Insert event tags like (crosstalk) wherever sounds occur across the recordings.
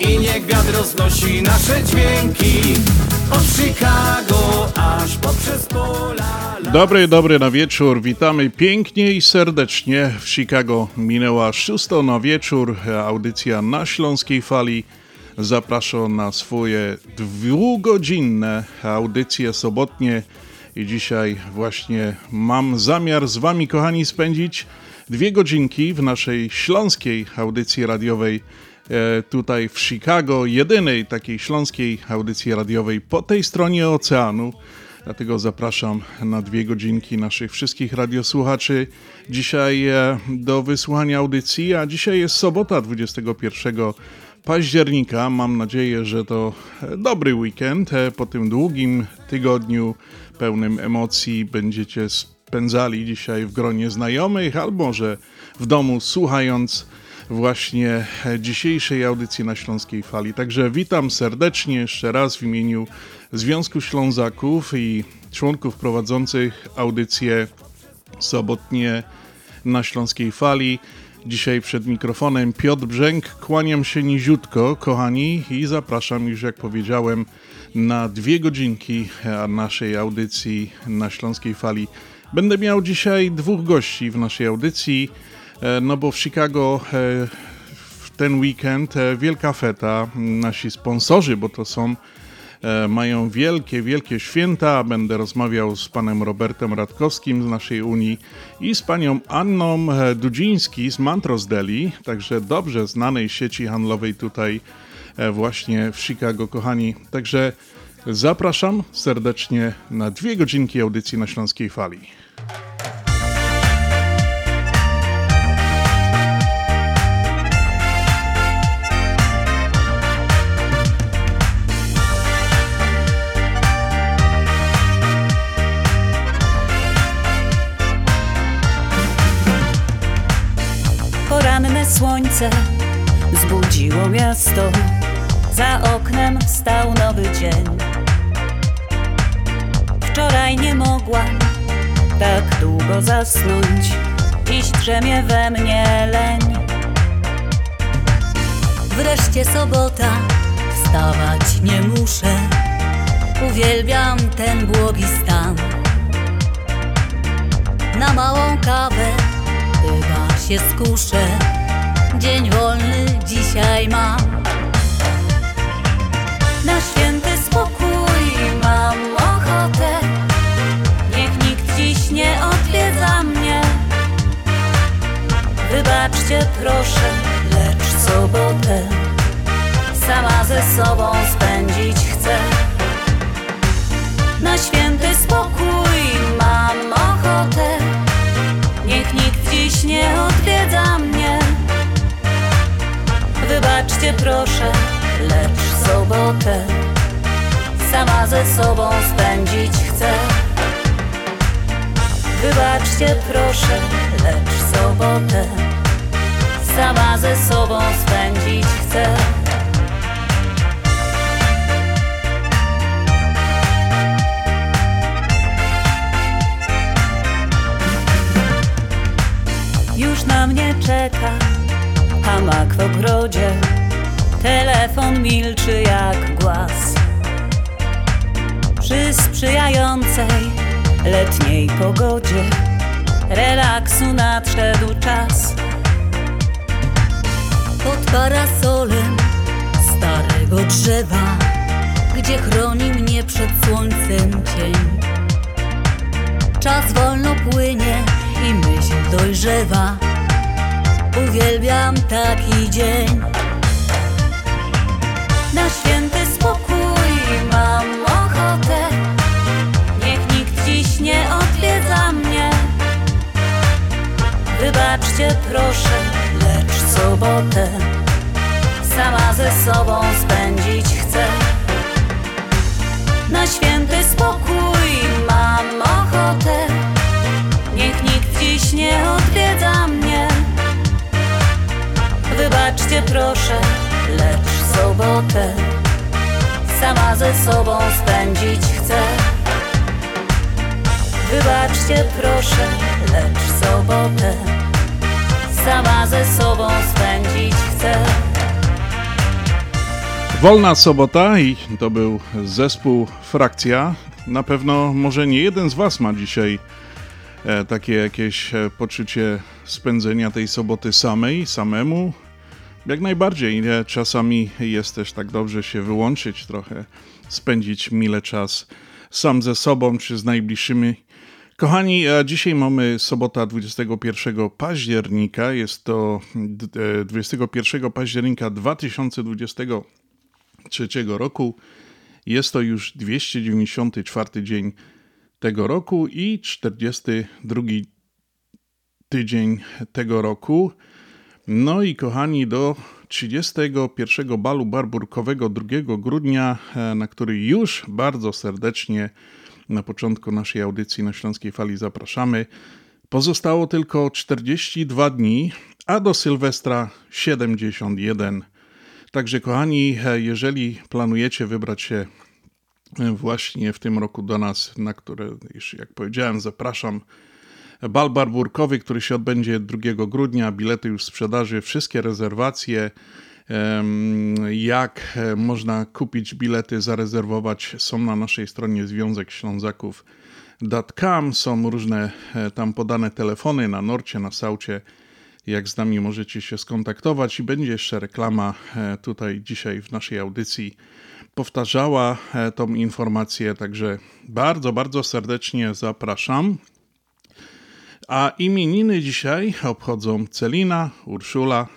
I niech wiatr roznosi nasze dźwięki Od Chicago aż poprzez pola Dobry, dobry na wieczór. Witamy pięknie i serdecznie. W Chicago minęła szósta na wieczór. Audycja na Śląskiej Fali. Zapraszam na swoje dwugodzinne audycje sobotnie. I dzisiaj właśnie mam zamiar z Wami, kochani, spędzić dwie godzinki w naszej śląskiej audycji radiowej tutaj w Chicago, jedynej takiej śląskiej audycji radiowej po tej stronie oceanu. Dlatego zapraszam na dwie godzinki naszych wszystkich radiosłuchaczy dzisiaj e, do wysłuchania audycji, a dzisiaj jest sobota 21 października. Mam nadzieję, że to e, dobry weekend. E, po tym długim tygodniu pełnym emocji będziecie spędzali dzisiaj w gronie znajomych albo że w domu słuchając właśnie dzisiejszej audycji na Śląskiej Fali. Także witam serdecznie jeszcze raz w imieniu Związku Ślązaków i członków prowadzących audycję sobotnie na Śląskiej Fali. Dzisiaj przed mikrofonem Piotr Brzęk. Kłaniam się niziutko, kochani, i zapraszam już, jak powiedziałem, na dwie godzinki naszej audycji na Śląskiej Fali. Będę miał dzisiaj dwóch gości w naszej audycji, e, no bo w Chicago e, w ten weekend e, wielka feta. Nasi sponsorzy, bo to są mają wielkie, wielkie święta. Będę rozmawiał z panem Robertem Radkowskim z naszej Unii i z panią Anną Dudziński z Mantros Deli, także dobrze znanej sieci handlowej tutaj właśnie w Chicago, kochani. Także zapraszam serdecznie na dwie godzinki audycji na Śląskiej Fali. Słońce zbudziło miasto, za oknem stał nowy dzień. Wczoraj nie mogłam tak długo zasnąć, dziś drzemie we mnie leń. Wreszcie sobota, wstawać nie muszę, uwielbiam ten błogi stan. Na małą kawę chyba się skuszę, dzień wolny dzisiaj mam. Na święty spokój mam ochotę, niech nikt dziś nie odwiedza mnie. Wybaczcie proszę, lecz sobotę sama ze sobą spędzić chcę. Na święty Wybaczcie proszę, lecz sobotę sama ze sobą spędzić chcę. Wybaczcie proszę, lecz sobotę sama ze sobą spędzić chcę. Już na mnie czeka hamak w ogrodzie, telefon milczy jak głaz. Przy sprzyjającej letniej pogodzie relaksu nadszedł czas. Pod parasolem starego drzewa, gdzie chroni mnie przed słońcem cień. Czas wolno płynie i myśl dojrzewa. Uwielbiam taki dzień. Na święty spokój. Mam ochotę. Niech nikt dziś nie odwiedza mnie. Wybaczcie proszę, lecz sobotę Sama ze sobą spędzić chcę. Na święty spokój mam ochotę. Niech nikt dziś nie odwiedza mnie. Wybaczcie proszę sobotę sama ze sobą spędzić chcę. Wybaczcie proszę, lecz sobotę sama ze sobą spędzić chcę. Wolna sobota i to był zespół Frakcja. Na pewno może nie jeden z Was ma dzisiaj e, takie jakieś e, poczucie spędzenia tej soboty samej, samemu. Jak najbardziej. Czasami jest też tak dobrze się wyłączyć trochę, spędzić mile czas sam ze sobą czy z najbliższymi. Kochani, dzisiaj mamy sobota 21 października. Jest to e, 21 października 2023 roku. Jest to już 294 dzień tego roku i 42 tydzień tego roku. No i kochani, do 31 balu barburkowego 2 grudnia, e, na który już bardzo serdecznie na początku naszej audycji na Śląskiej Fali zapraszamy. Pozostało tylko 42 dni, a do Sylwestra 71. Także kochani, e, jeżeli planujecie wybrać się e, właśnie w tym roku do nas, na które już jak powiedziałem zapraszam, Bal Barburkowy, który się odbędzie 2 grudnia, bilety już w sprzedaży, wszystkie rezerwacje, jak e, można kupić bilety, zarezerwować, są na naszej stronie Związek Ślązaków.com, są różne e, tam podane telefony na Norcie, na Saucie, jak z nami możecie się skontaktować i będzie jeszcze reklama e, tutaj dzisiaj w naszej audycji powtarzała tą informację, także bardzo, bardzo serdecznie zapraszam. A imieniny dzisiaj obchodzą Celina, Urszula,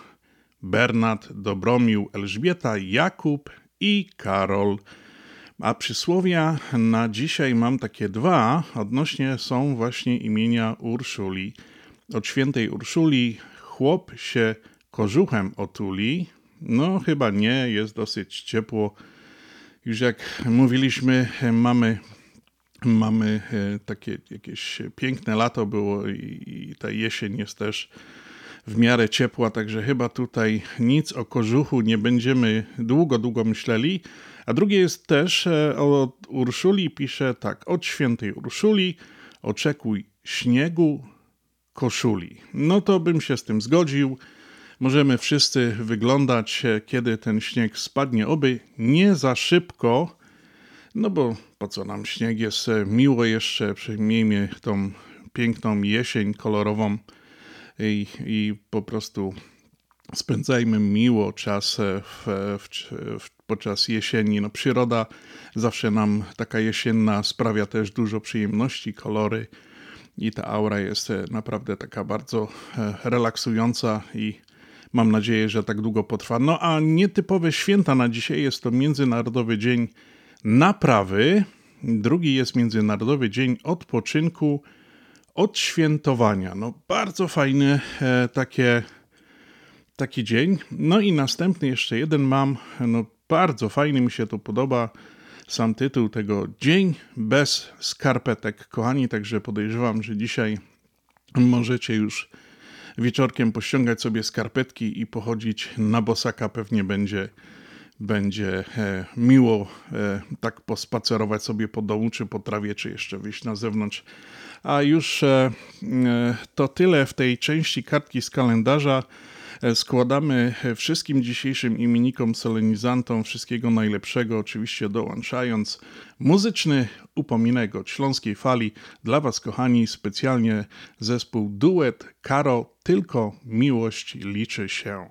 Bernard, Dobromił, Elżbieta, Jakub i Karol. A przysłowia na dzisiaj mam takie dwa, odnośnie są właśnie imienia Urszuli. Od świętej Urszuli chłop się kożuchem otuli. No chyba nie, jest dosyć ciepło. Już jak mówiliśmy, mamy Mamy e, takie jakieś piękne lato było i, i ta jesień jest też w miarę ciepła, także chyba tutaj nic o kożuchu nie będziemy długo, długo myśleli. A drugie jest też e, o Urszuli, pisze tak, od świętej Urszuli oczekuj śniegu, koszuli. No to bym się z tym zgodził. Możemy wszyscy wyglądać, e, kiedy ten śnieg spadnie, oby nie za szybko, no bo po co nam śnieg jest e, miło jeszcze, przyjmijmy tą piękną jesień kolorową i, i po prostu spędzajmy miło czas e, w, w, w, podczas jesieni. No, przyroda zawsze nam taka jesienna sprawia też dużo przyjemności, kolory i ta aura jest e, naprawdę taka bardzo relaksująca i mam nadzieję, że tak długo potrwa. No a nietypowe święta na dzisiaj jest to Międzynarodowy Dzień Naprawy. Drugi jest Międzynarodowy Dzień Odpoczynku, Odświętowania. No bardzo fajny e, takie, taki dzień. No i następny jeszcze jeden mam. No bardzo fajny mi się to podoba. Sam tytuł tego Dzień bez skarpetek. Kochani, także podejrzewam, że dzisiaj możecie już wieczorkiem pościągać sobie skarpetki i pochodzić na bosaka. Pewnie będzie będzie e, miło e, tak pospacerować sobie po domu, czy po trawie, czy jeszcze wyjść na zewnątrz. A już e, to tyle w tej części kartki z kalendarza. Składamy wszystkim dzisiejszym imiennikom, solenizantom wszystkiego najlepszego, oczywiście dołączając muzyczny upominek od Śląskiej Fali. Dla Was, kochani, specjalnie zespół Duet Karo, tylko miłość liczy się.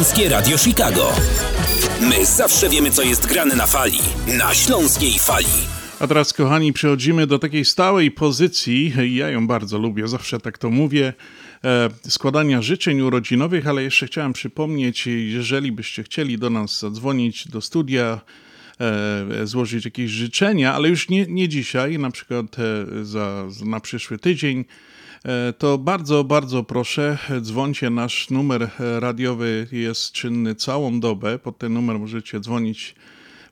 Śląskie Radio Chicago. My zawsze wiemy, co jest grane na fali. Na Śląskiej Fali. A teraz, kochani, przechodzimy do takiej stałej pozycji. Ja ją bardzo lubię, zawsze tak to mówię. E, składania życzeń urodzinowych, ale jeszcze chciałem przypomnieć, jeżeli byście chcieli do nas zadzwonić do studia, e, złożyć jakieś życzenia, ale już nie, nie dzisiaj, na przykład e, za, na przyszły tydzień, to bardzo, bardzo proszę, dzwońcie. Nasz numer radiowy jest czynny całą dobę. Pod ten numer możecie dzwonić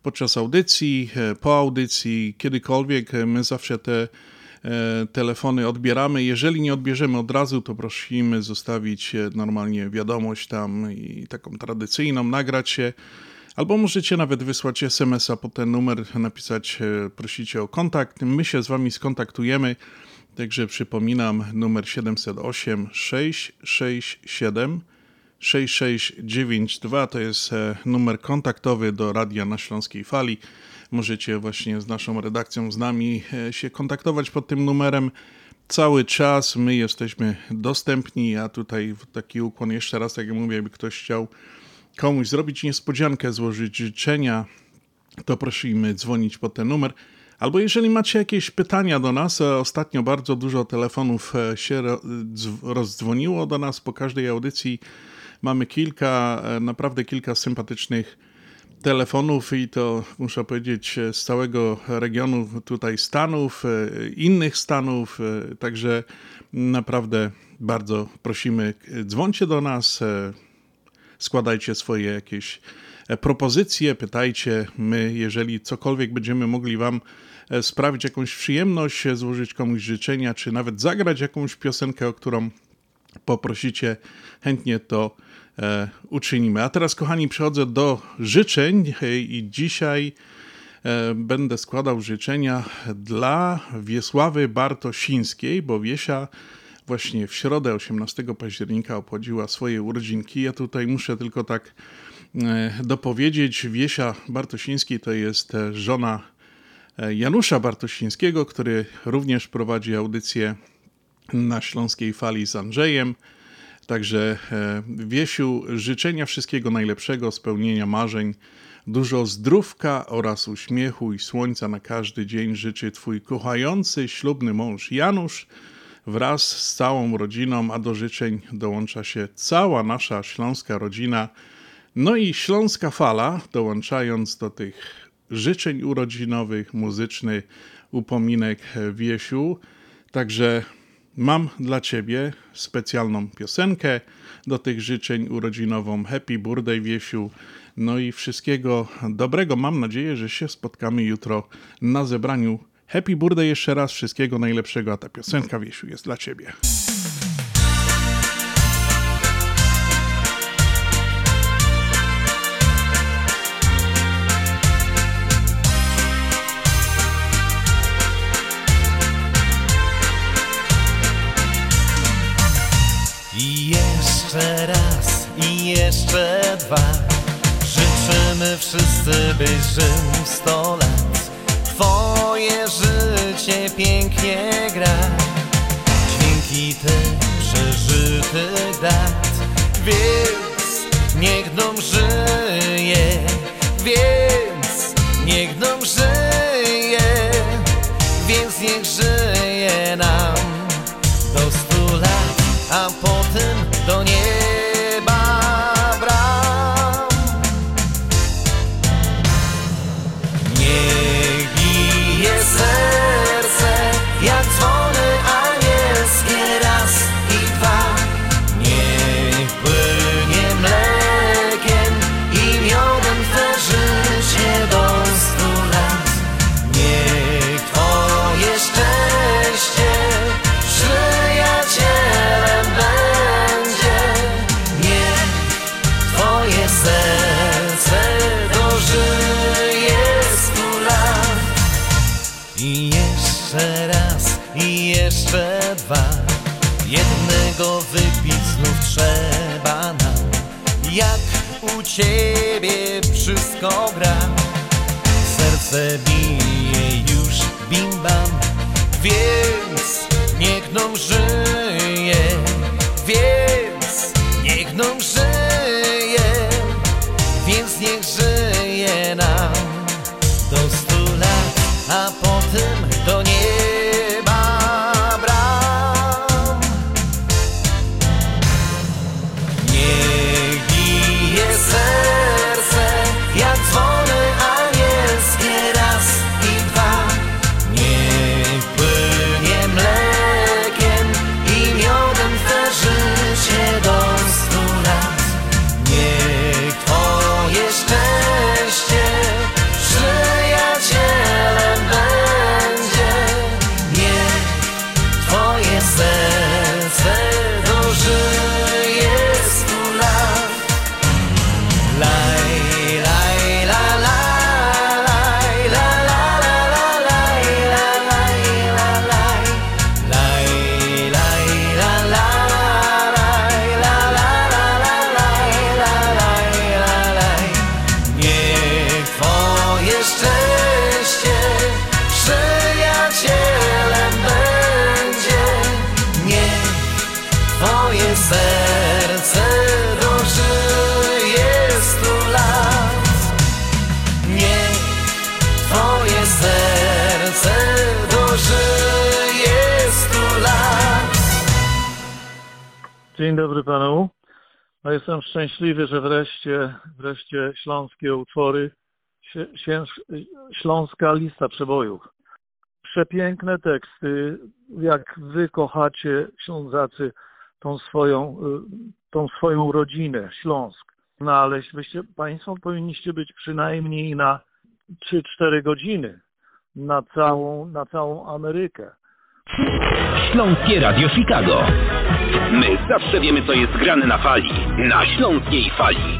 podczas audycji, e, po audycji, kiedykolwiek. My zawsze te e, telefony odbieramy. Jeżeli nie odbierzemy od razu, to prosimy zostawić normalnie wiadomość tam i taką tradycyjną, nagrać się. Albo możecie nawet wysłać SMS-a ten numer, napisać, prosicie o kontakt. My się z wami skontaktujemy. Także przypominam numer 708 667 6692 to jest e, numer kontaktowy do Radia na Śląskiej Fali. Możecie właśnie z naszą redakcją, z nami e, się kontaktować pod tym numerem cały czas. My jesteśmy dostępni, a tutaj taki ukłon jeszcze raz, tak jak mówię, jakby ktoś chciał komuś zrobić niespodziankę, złożyć życzenia, to prosimy dzwonić pod ten numer. Albo jeżeli macie jakieś pytania do nas, e, ostatnio bardzo dużo telefonów e, się rozdzwoniło do nas po każdej audycji. Mamy kilka, e, naprawdę kilka sympatycznych telefonów i to muszę powiedzieć z całego regionu tutaj Stanów, innych Stanów, także naprawdę bardzo prosimy, dzwońcie do nas, składajcie swoje jakieś propozycje, pytajcie. My, jeżeli cokolwiek będziemy mogli Wam E, sprawić jakąś przyjemność, e, złożyć komuś życzenia, czy nawet zagrać jakąś piosenkę, o którą poprosicie, chętnie to e, uczynimy. A teraz, kochani, przechodzę do życzeń i dzisiaj będę składał życzenia dla Wiesławy Bartosińskiej, bo Wiesia właśnie w środę 18 października obchodziła swoje urodzinki. Ja tutaj muszę tylko tak dopowiedzieć, Wiesia Bartosińskiej to jest żona Janusza Bartosińskiego, który również prowadzi audycję na Śląskiej Fali z Andrzejem. Także e, Wiesiu, życzenia wszystkiego najlepszego, spełnienia marzeń, dużo zdrówka oraz uśmiechu i słońca na każdy dzień życzy Twój kochający, ślubny mąż Janusz wraz z całą rodziną, a do życzeń dołącza się cała nasza śląska rodzina. No i Śląska Fala, dołączając do tych życzeń urodzinowych, muzyczny upominek Wiesiu. Także mam dla Ciebie specjalną piosenkę do tych życzeń urodzinową. Happy Birthday Wiesiu. No i wszystkiego dobrego. Mam nadzieję, że się spotkamy jutro na zebraniu. Happy Birthday jeszcze raz, wszystkiego najlepszego, a ta piosenka Wiesiu jest dla Ciebie. Jeszcze dwa. Życzymy wszyscy, byś żył sto lat. Twoje życie pięknie gra. Dźwięki tych przeżytych dat. Więc niech dom żyje. Więc niech dom żyje. Więc niech żyje nam do stu lat. A potem do nieba Serce bije już bim bam. Więc niech nam dobry panu. No jestem szczęśliwy, że wreszcie, wreszcie śląskie utwory, Śląska lista przebojów. Przepiękne teksty, jak wy kochacie Ślązacy tą swoją, y, tą swoją rodzinę, Śląsk. No ale byście, państwo powinniście być przynajmniej na 3-4 godziny na całą, na całą Amerykę. Śląskie Radio Chicago. My zawsze wiemy, co jest grane na fali. Na śląskiej fali.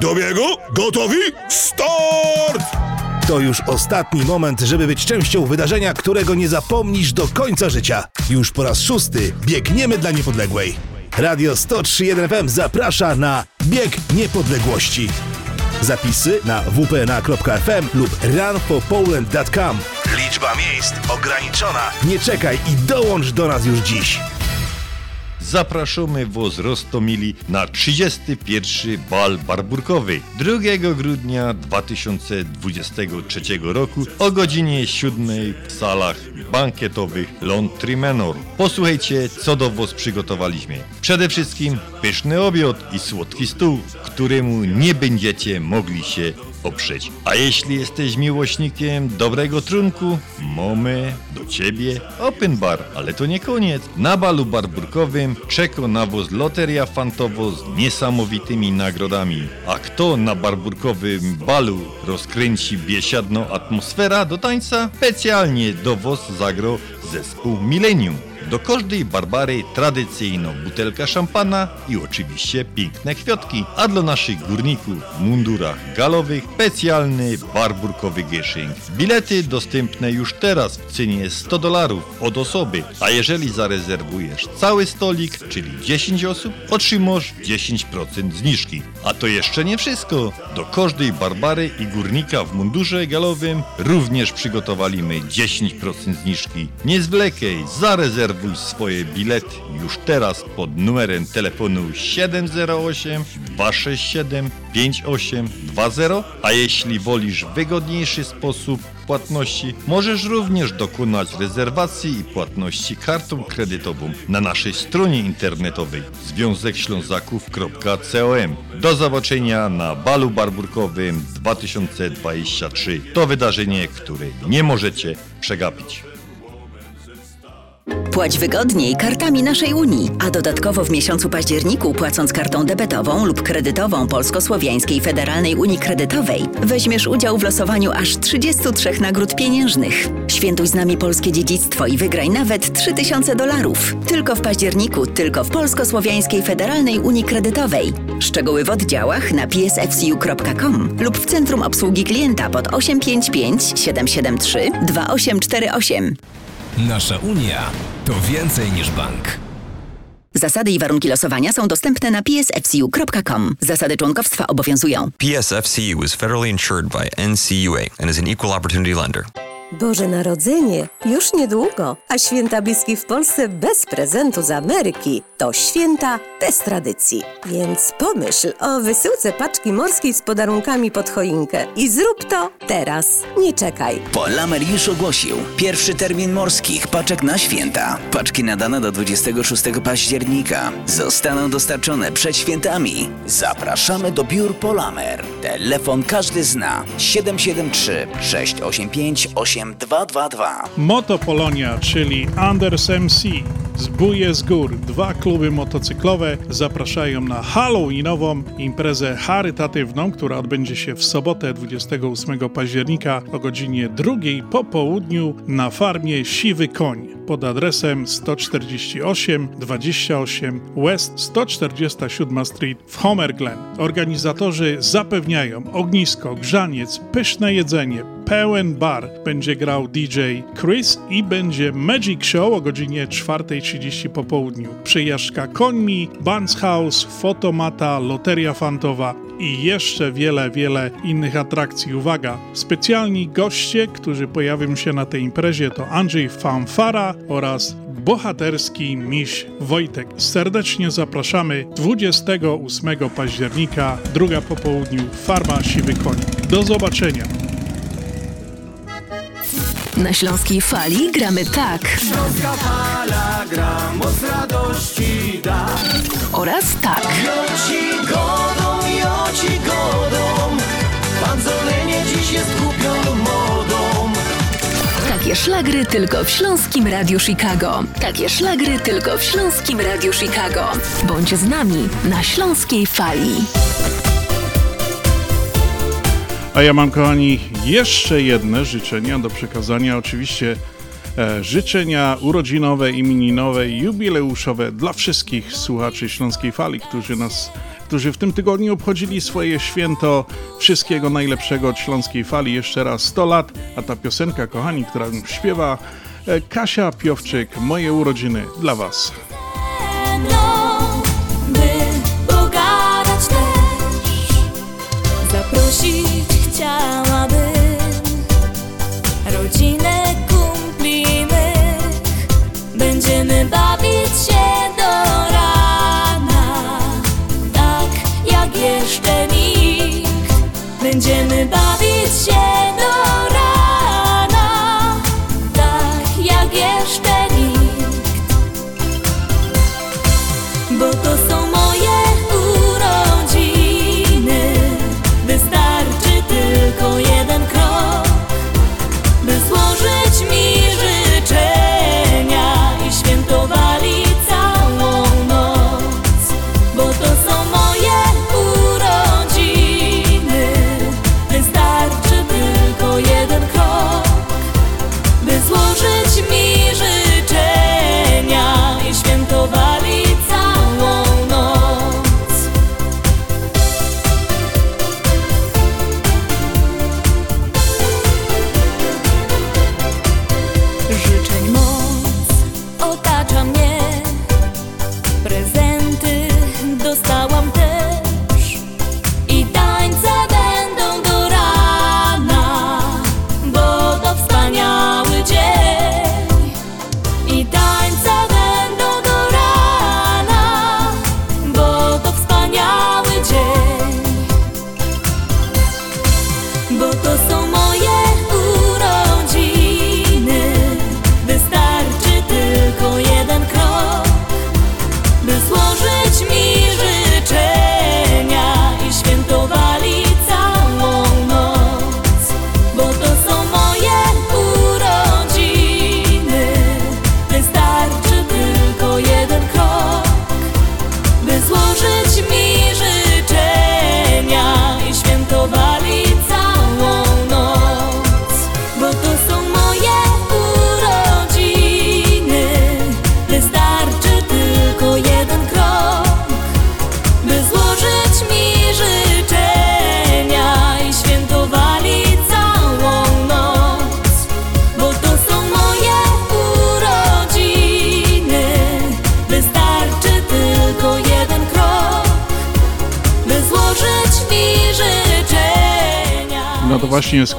Do biegu? Gotowi? Start! To już ostatni moment, żeby być częścią wydarzenia, którego nie zapomnisz do końca życia. Już po raz szósty biegniemy dla niepodległej. Radio 103.1 FM zaprasza na Bieg Niepodległości. Zapisy na wpna.fm lub runforpoland.com. Liczba miejsc ograniczona. Nie czekaj i dołącz do nas już dziś. Zapraszamy Was Rostomili na 31. bal barburkowy 2 grudnia 2023 roku o godzinie 7 w salach bankietowych Laundry Manor. Posłuchajcie, co do Was przygotowaliśmy. Przede wszystkim pyszny obiad i słodki stół, któremu nie będziecie mogli się oprzeć. A jeśli jesteś miłośnikiem dobrego trunku, mamy do Ciebie open bar. Ale to nie koniec. Na balu barburkowym czeka na loteria fantowo z niesamowitymi nagrodami. A kto na barburkowym balu rozkręci biesiadną atmosfera do tańca? Specjalnie do Was zagrał zespół Millennium. Do każdej Barbary tradycyjną butelka szampana i oczywiście piękne kwiatki, a dla naszych górników w mundurach galowych specjalny barburkowy gieszynk. Bilety dostępne już teraz w cenie 100 dolarów od osoby, a jeżeli zarezerwujesz cały stolik, czyli 10 osób, otrzymasz 10% zniżki. A to jeszcze nie wszystko. Do każdej Barbary i górnika w mundurze galowym również przygotowaliśmy 10% zniżki. Nie zwlekaj, zarezerwuj swoje bilety już teraz pod numerem telefonu 708 267 5820, a jeśli wolisz wygodniejszy sposób płatności, możesz również dokonać rezerwacji i płatności kartą kredytową na naszej stronie internetowej związekślązaków.com. Do zobaczenia na balu barburkowym 2023. To wydarzenie, które nie możecie przegapić. Płać wygodniej kartami naszej Unii, a dodatkowo w miesiącu październiku płacąc kartą debetową lub kredytową Polsko-Słowiańskiej Federalnej Unii Kredytowej weźmiesz udział w losowaniu aż 33 nagród pieniężnych. Świętuj z nami polskie dziedzictwo i wygraj nawet 3000 dolarów. Tylko w październiku, tylko w Polsko-Słowiańskiej Federalnej Unii Kredytowej. Szczegóły w oddziałach na psfcu.com lub w Centrum Obsługi Klienta pod 855 773 2848. Nasza Unia to więcej niż bank. Zasady i warunki losowania są dostępne na psfcu.com. Zasady członkowstwa obowiązują. PSFCU is federally insured by NCUA and is an equal opportunity lender. Boże Narodzenie już niedługo, a święta bliskie w Polsce bez prezentu z Ameryki to święta bez tradycji. Więc pomyśl o wysyłce paczki morskiej z podarunkami pod choinkę i zrób to teraz. Nie czekaj. Polamer już ogłosił pierwszy termin morskich paczek na święta. Paczki nadane do 26 października zostaną dostarczone przed świętami. Zapraszamy do biur Polamer. Telefon każdy zna 773 685 8222. Moto Polonia, czyli Anders MC, Zbóje z Gór, dwa kluby motocyklowe zapraszają na Halloweenową imprezę charytatywną, która odbędzie się w sobotę 28 października o godzinie 2 po południu na farmie Siwy Koń pod adresem 148 28 West 147 Street w Homer Glen. Organizatorzy zapewniają ognisko, grzaniec, pyszne jedzenie, pełen bar. Będzie grał DJ Chris i będzie Magic Show o godzinie 4.30 po południu. Przejażdżka końmi, Bands House, fotomata, loteria fantowa i jeszcze wiele, wiele innych atrakcji. Uwaga! Specjalni goście, którzy pojawią się na tej imprezie to Andrzej Fanfara oraz bohaterski miś Wojtek. Serdecznie zapraszamy 28 października, druga po południu, Farma Siwy Koń. Do zobaczenia! Na Śląskiej Fali gramy tak. Śląska fala gra, moc radości da. Oraz tak. Joci godą, joci godą, panzolenie dziś jest głupią modą. Takie szlagry tylko w Śląskim Radiu Chicago. Takie szlagry tylko w Śląskim Radiu Chicago. Bądź z nami na Śląskiej Fali. A ja mam, kochani, jeszcze jedne życzenia do przekazania. Oczywiście e, życzenia urodzinowe, imieninowe jubileuszowe dla wszystkich słuchaczy Śląskiej Fali, którzy nas którzy w tym tygodniu obchodzili swoje święto. Wszystkiego najlepszego od Śląskiej Fali. Jeszcze raz 100 lat, a ta piosenka, kochani, która śpiewa e, Kasia Piowczyk, moje urodziny dla Was. Będziemy bawić się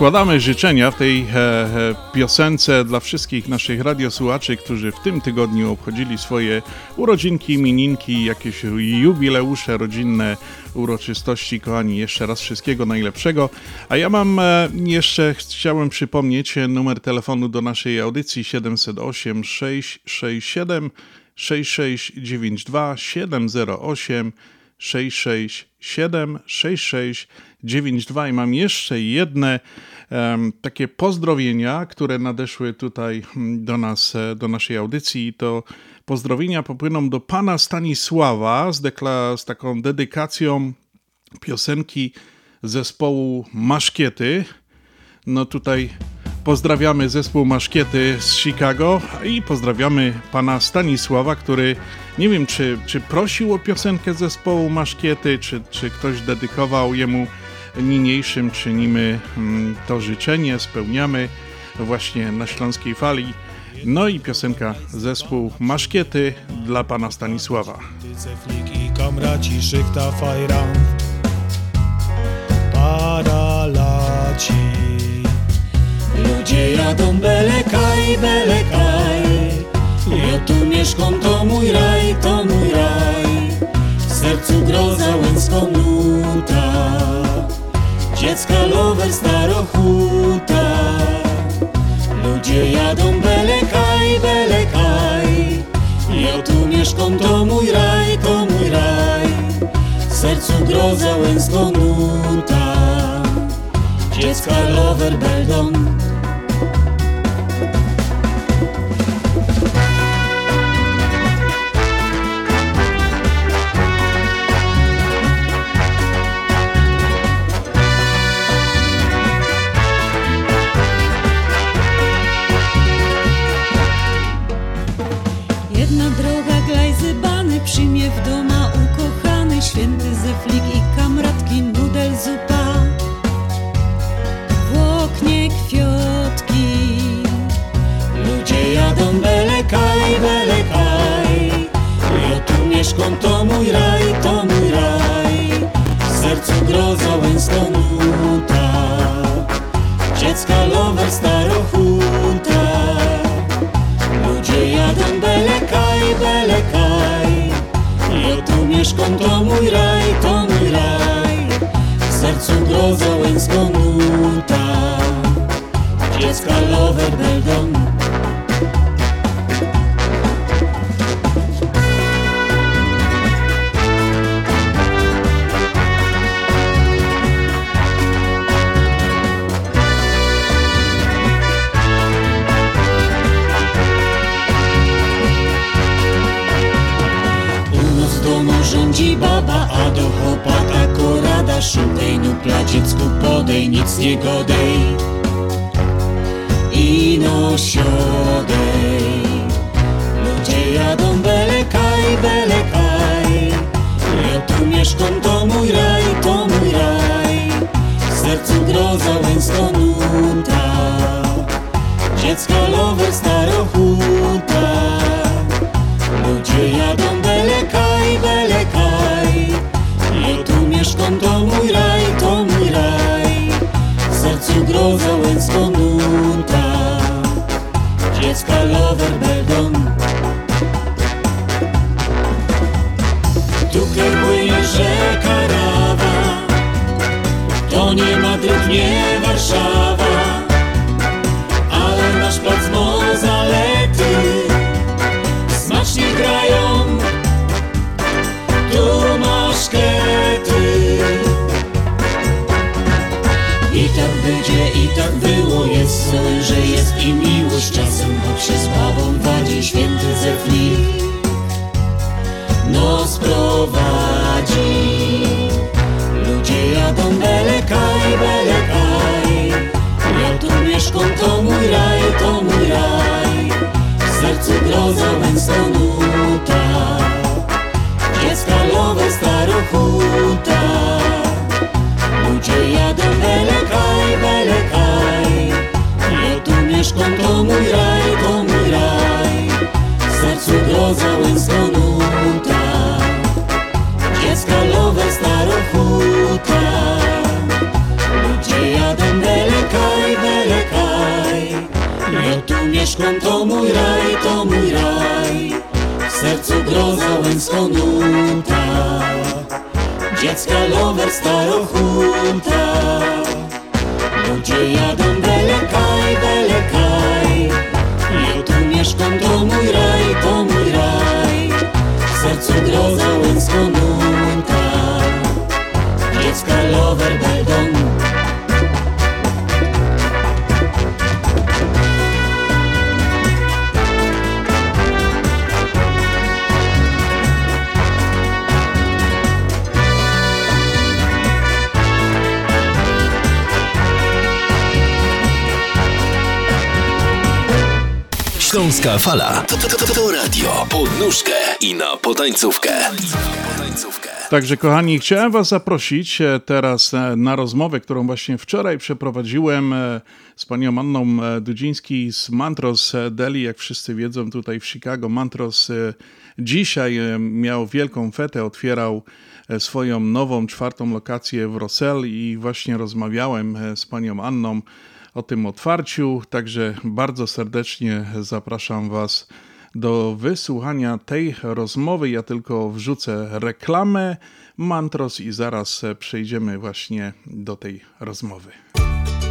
składamy życzenia w tej e, e, piosence dla wszystkich naszych radiosłuchaczy, którzy w tym tygodniu obchodzili swoje urodzinki, mininki, jakieś jubileusze rodzinne, uroczystości. Kochani, jeszcze raz wszystkiego najlepszego. A ja mam e, jeszcze, chciałem przypomnieć e, numer telefonu do naszej audycji 708 667 6692 708 667 6692 i mam jeszcze jedne em, takie pozdrowienia, które nadeszły tutaj mm, do nas, e, do naszej audycji. To pozdrowienia popłyną do pana Stanisława z, dekla- z taką dedykacją piosenki zespołu Maszkiety. No tutaj pozdrawiamy zespół Maszkiety z Chicago i pozdrawiamy pana Stanisława, który nie wiem, czy, czy prosił o piosenkę zespołu Maszkiety, czy, czy ktoś dedykował jemu niniejszym. Czynimy mm, to życzenie, spełniamy właśnie na Śląskiej Fali. No i piosenka zespół Maszkiety dla pana Stanisława. Ceflik i kamraci szykta fajran Paralaci Ludzie jadą belekaj, belekaj Ja tu mieszkam, to mój raj, to mój raj W sercu groza łęcką nuta dziecka lover starochuta Ludzie jadą belekaj, belekaj. Ja tu mieszkam, to mój raj, to mój raj. W sercu groza łęsko nuta. Dziecka lover beldon. Sądroza łęsko nuta Dziecka lover będą Druga fala. To, to, to, to radio. Podnóżkę i na potańcówkę. Także kochani, chciałem was zaprosić e, teraz e, na rozmowę, którą właśnie wczoraj przeprowadziłem e, z panią Anną Dudziński z Mantros Deli. Jak wszyscy wiedzą, tutaj w Chicago Mantros dzisiaj miał wielką fetę, otwierał swoją nową, czwartą lokację w Rosell i właśnie rozmawiałem z panią Anną o tym otwarciu. Także bardzo serdecznie zapraszam Was do wysłuchania tej rozmowy. Ja tylko wrzucę reklamę, mantros i zaraz przejdziemy właśnie do tej rozmowy.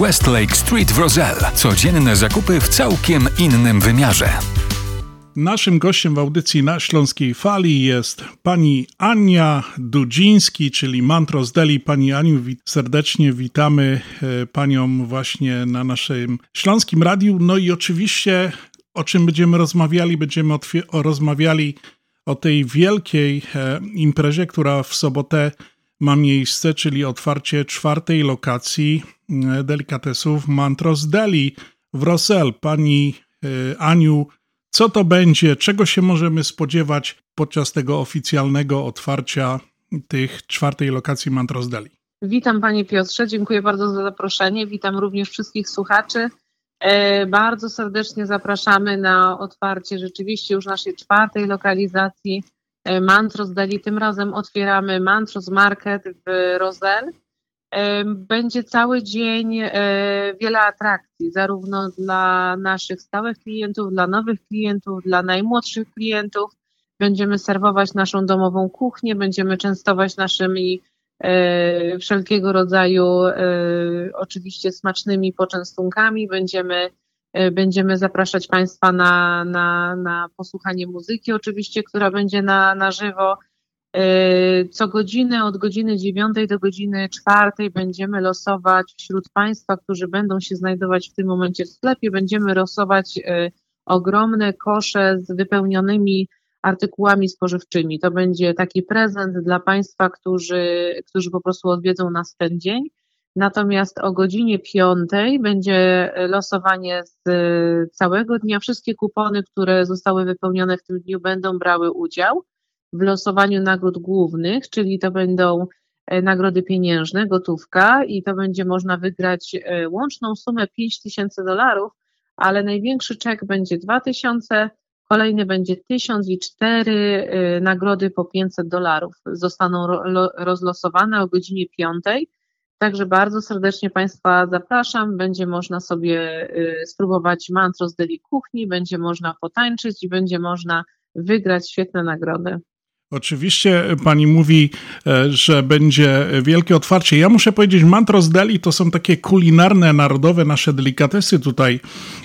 West Lake Street w Roselle. Codzienne zakupy w całkiem innym wymiarze. Naszym gościem w audycji na Śląskiej Fali jest pani Ania Dudziński, czyli Mantros Deli. Pani Aniu, wit serdecznie witamy e, panią właśnie na naszym Śląskim Radiu. No i oczywiście o czym będziemy rozmawiali? Będziemy o rozmawiali o tej wielkiej e, imprezie, która w sobotę ma miejsce, czyli otwarcie czwartej lokacji e, delikatesów Mantros Deli w Rosel. Pani e, Aniu, co to będzie? Czego się możemy spodziewać podczas tego oficjalnego otwarcia tych czwartej lokacji Mantros Deli? Witam Panie Piotrze, dziękuję bardzo za zaproszenie. Witam również wszystkich słuchaczy. E, bardzo serdecznie zapraszamy na otwarcie rzeczywiście już naszej czwartej lokalizacji Mantros Deli. Tym razem otwieramy Mantros Market w Rozel. E, będzie cały dzień wiele atrakcji, zarówno dla naszych stałych klientów, dla nowych klientów, dla najmłodszych klientów. Będziemy serwować naszą domową kuchnię, będziemy częstować naszymi E, wszelkiego rodzaju e, oczywiście smacznymi poczęstunkami. Będziemy, e, będziemy zapraszać Państwa na, na, na posłuchanie muzyki oczywiście, która będzie na, na żywo. Co godzinę od godziny 9 do godziny 4 będziemy losować wśród Państwa, którzy będą się znajdować w tym momencie w sklepie, będziemy losować ogromne kosze z wypełnionymi artykułami spożywczymi. To będzie taki prezent dla Państwa, którzy, którzy po prostu odwiedzą nas ten dzień. Natomiast o godzinie 5 będzie losowanie z całego dnia. Wszystkie kupony, które zostały wypełnione w tym dniu, będą brały udział w losowaniu nagród głównych, czyli to będą e, nagrody pieniężne, gotówka i to będzie można wygrać e, łączną sumę 5000 dolarów, ale największy czek będzie 2000 Kolejny będzie 1000 i cztery nagrody po 500 dolarów. Zostaną rozlosowane o godzinie 5. Także bardzo serdecznie Państwa zapraszam. Będzie można sobie y, spróbować mantro z deli kuchni, będzie można potańczyć i będzie można wygrać świetne nagrody. Oczywiście pani mówi, e, że będzie wielkie otwarcie. Ja muszę powiedzieć, Mantros Deli to są takie kulinarne, narodowe nasze delikatesy tutaj,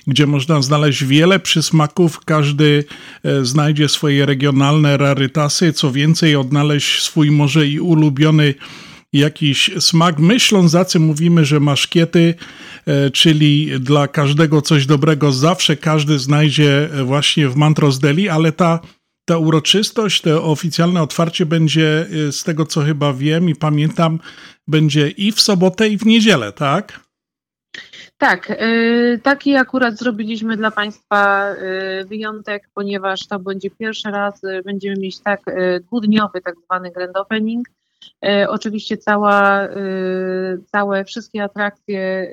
gdzie można znaleźć wiele przysmaków. Każdy e, znajdzie swoje regionalne rarytasy. Co więcej, odnaleźć swój może i ulubiony jakiś smak. My Ślązacy mówimy, że maszkiety, e, czyli dla każdego coś dobrego, zawsze każdy znajdzie właśnie w Mantros Deli, ale ta ta uroczystość, to oficjalne otwarcie będzie, y, z tego co chyba wiem i pamiętam, będzie i w sobotę, i w niedzielę, tak? Tak, taki akurat zrobiliśmy dla Państwa wyjątek, ponieważ to będzie pierwszy raz, będziemy mieć tak dwudniowy tak zwany grand opening. Oczywiście cała, całe wszystkie atrakcje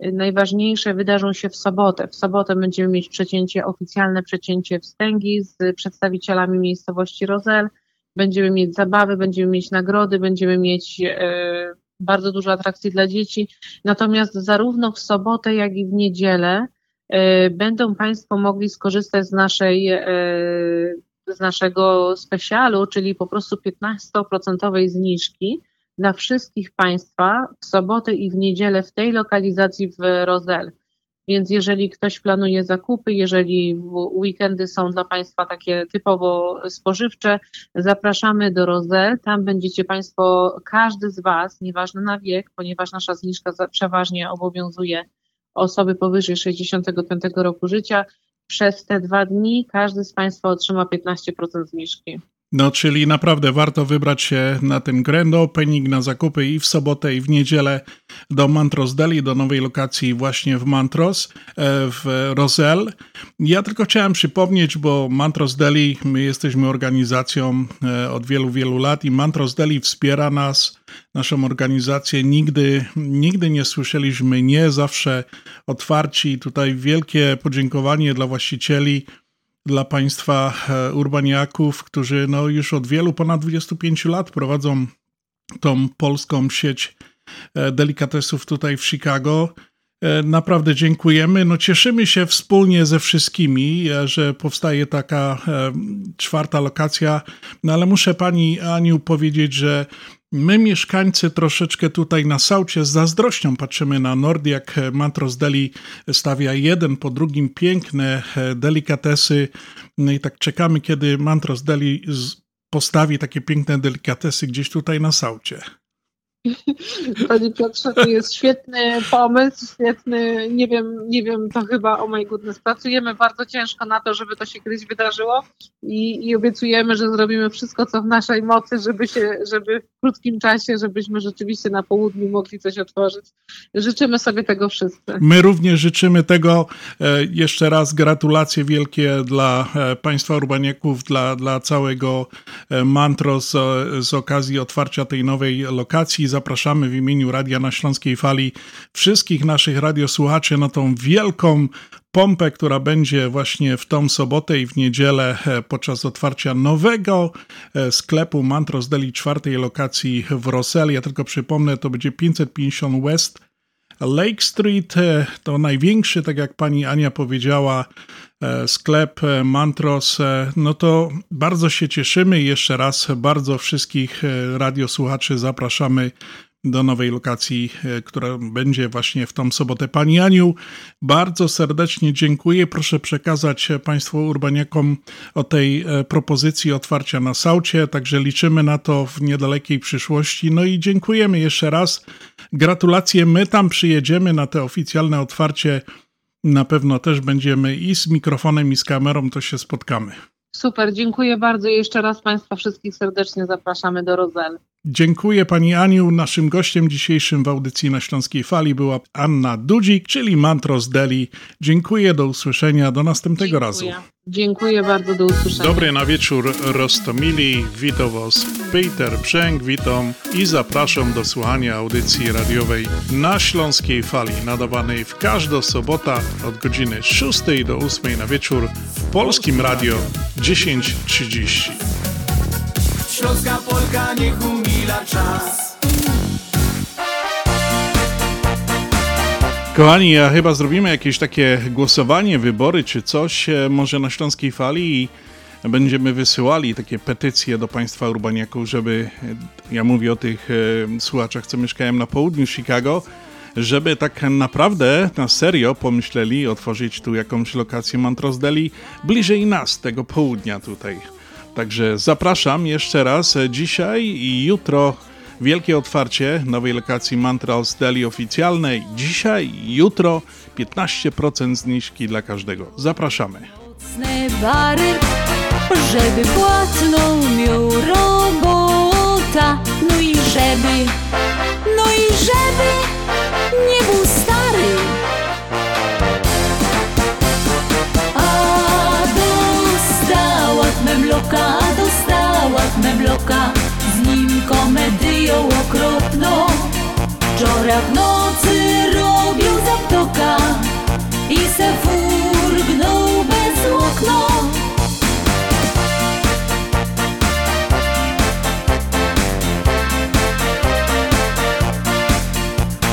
najważniejsze wydarzą się w sobotę. W sobotę będziemy mieć przecięcie, oficjalne przecięcie wstęgi z przedstawicielami miejscowości Rozel. Będziemy mieć zabawy, będziemy mieć nagrody, będziemy mieć e, bardzo dużo atrakcji dla dzieci. Natomiast zarówno w sobotę, jak i w niedzielę e, będą Państwo mogli skorzystać z naszej e, z naszego specjalu, czyli po prostu 15% zniżki dla wszystkich Państwa w sobotę i w niedzielę w tej lokalizacji w Rozel. Więc jeżeli ktoś planuje zakupy, jeżeli weekendy są dla Państwa takie typowo spożywcze, zapraszamy do Rozel. Tam będziecie Państwo, każdy z Was, nieważne na wiek, ponieważ nasza zniżka przeważnie obowiązuje osoby powyżej 65 roku życia, przez te dwa dni każdy z Państwa otrzyma 15% zniżki. No, czyli naprawdę warto wybrać się na ten grand opening, na zakupy i w sobotę, i w niedzielę do Mantros Deli, do nowej lokacji właśnie w Mantros, e, w Roselle. Ja tylko chciałem przypomnieć, bo Mantros Deli, my jesteśmy organizacją e, od wielu, wielu lat i Mantros Deli wspiera nas, naszą organizację. Nigdy, nigdy nie słyszeliśmy nie, zawsze otwarci. Tutaj wielkie podziękowanie dla właścicieli dla Państwa e, urbaniaków, którzy no już od wielu, ponad 25 lat prowadzą tą polską sieć e, delikatesów tutaj w Chicago. E, naprawdę dziękujemy. No cieszymy się wspólnie ze wszystkimi, że powstaje taka czwarta lokacja. No ale muszę pani Aniu powiedzieć, że My, mieszkańcy, troszeczkę tutaj na Saucie z zazdrością patrzymy na Nord, jak Mantros Deli stawia jeden po drugim piękne e, delikatesy. No i tak czekamy, kiedy Mantros Deli postawi takie piękne delikatesy gdzieś tutaj na Saucie. Panie Piotrze, to jest świetny pomysł, świetny, nie wiem, nie wiem, to chyba, oh my goodness, pracujemy bardzo ciężko na to, żeby to się kiedyś wydarzyło i, i obiecujemy, że zrobimy wszystko, co w naszej mocy, żeby się, żeby w krótkim czasie, żebyśmy rzeczywiście na południu mogli coś otworzyć. Życzymy sobie tego wszyscy. My również życzymy tego. E, jeszcze raz gratulacje wielkie dla e, Państwa urbaniaków, dla, dla całego e, Mantro z, z okazji otwarcia tej nowej lokacji zapraszamy w imieniu Radia na Śląskiej Fali wszystkich naszych radiosłuchaczy na tą wielką pompę, która będzie właśnie w tą sobotę i w niedzielę e, podczas otwarcia nowego e, sklepu Mantros Deli czwartej lokacji w Roselle. Ja tylko przypomnę, to będzie 550 West Lake Street. E, to największy, tak jak pani Ania powiedziała, sklep Mantros. No to bardzo się cieszymy jeszcze raz bardzo wszystkich radiosłuchaczy zapraszamy do nowej lokacji, e, która będzie właśnie w tą sobotę. Pani Aniu, bardzo serdecznie dziękuję. Proszę przekazać Państwu urbaniakom o tej e, propozycji otwarcia na Saucie, także liczymy na to w niedalekiej przyszłości. No i dziękujemy jeszcze raz. Gratulacje. My tam przyjedziemy na te oficjalne otwarcie. Na pewno też będziemy i z mikrofonem, i z kamerą, to się spotkamy. Super, dziękuję bardzo jeszcze raz Państwa wszystkich serdecznie zapraszamy do Rozel. Dziękuję Pani Aniu. Naszym gościem dzisiejszym w audycji na Śląskiej Fali była Anna Dudzik, czyli Mantros Deli. Dziękuję, do usłyszenia, do następnego Dziękuję. razu. Dziękuję bardzo, do usłyszenia. Dobry na wieczór, Rostomili. Witam Was Peter Brzęk, witam i zapraszam do słuchania audycji radiowej na Śląskiej Fali, nadawanej w każdą sobotę od godziny 6 do 8 na wieczór w Polskim Radio 1030. Śląska Polka niech umila czas Kochani, ja chyba zrobimy jakieś takie głosowanie, wybory czy coś, e, może na Śląskiej Fali i będziemy wysyłali takie petycje do państwa urbaniaków, żeby, e, ja mówię o tych e, słuchaczach, co mieszkają na południu Chicago, żeby tak naprawdę na serio pomyśleli otworzyć tu jakąś lokację Mantros Deli bliżej nas, tego południa tutaj. Także zapraszam jeszcze raz dzisiaj i jutro wielkie otwarcie nowej lokacji Mantras Deli oficjalnej. Dzisiaj, jutro 15% zniżki dla każdego. Zapraszamy. bary, żeby płatną miał robota, no i żeby, no i żeby nie był stary. Memloka, dostała memloka, z nim komedyją okropną. Wczoraj w nocy robił zaptoka i se furgnął bez okno.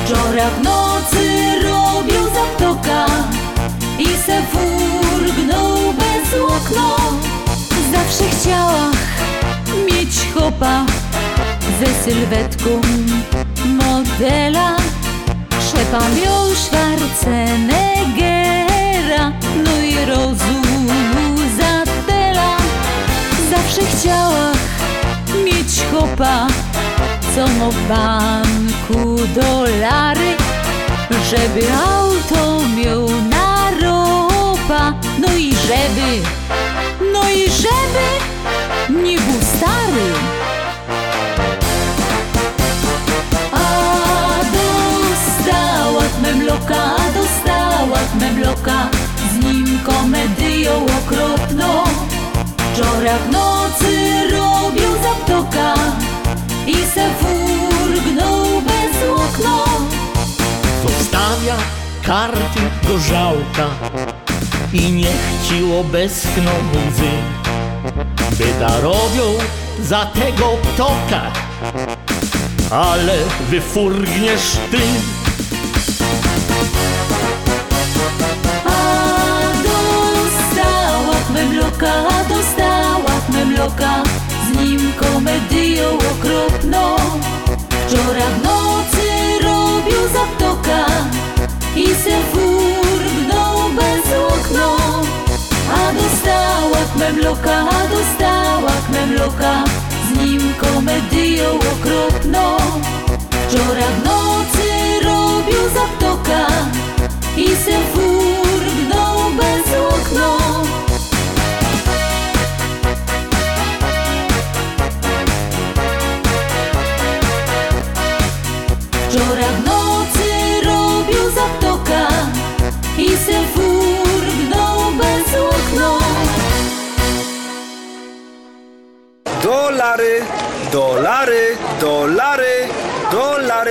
Wczoraj w nocy robił zaptoka i se furgnął bez okno. Zawsze chciała mieć chopa ze sylwetką modela. Szepa miał Schwarzeneggera No i rozuzatela. Zawsze chciała mieć chopa Co ma w banku dolary Żeby auto miał na No i żeby, no i żeby nie był stary. A dostała memloka, dostała memloka, z nim komedyją okropną. Wczoraj w nocy robił zaptoka i se furgnął bez okno. Zostawia karty gorzałka i niech ci obeskną łzy, by darobią za tego ptoka, ale wyfurgniesz ty. A dostała memloka, dostała memloka, z nim komedyją okropną. Wczoraj w nocy robił zaptoka i se okno. A dostała memloka, dostała memloka, z nim komedyją okropną. Wczoraj nocy robił zaptoka i se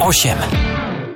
8.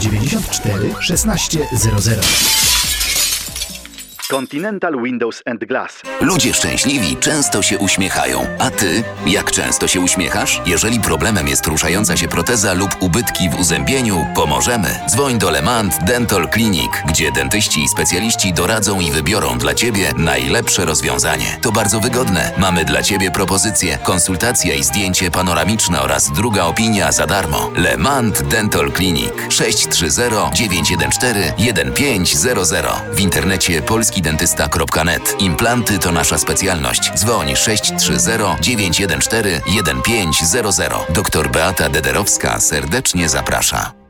794 1600. Continental Windows and Glass. Ludzie szczęśliwi często się uśmiechają. A ty, jak często się uśmiechasz? Jeżeli problemem jest ruszająca się proteza lub ubytki w uzębieniu, pomożemy. Dzwoń do Lemant Dental Clinic, gdzie dentyści i specjaliści doradzą i wybiorą dla ciebie najlepsze rozwiązanie. To bardzo wygodne. Mamy dla ciebie propozycję, konsultacja i zdjęcie panoramiczne oraz druga opinia za darmo. Lemant Dental Clinic 630 914 1500 w internecie polski dentysta.net. Implanty to nasza specjalność. Dzwoń 630 914 1500. Doktor Beata Dederowska serdecznie zaprasza.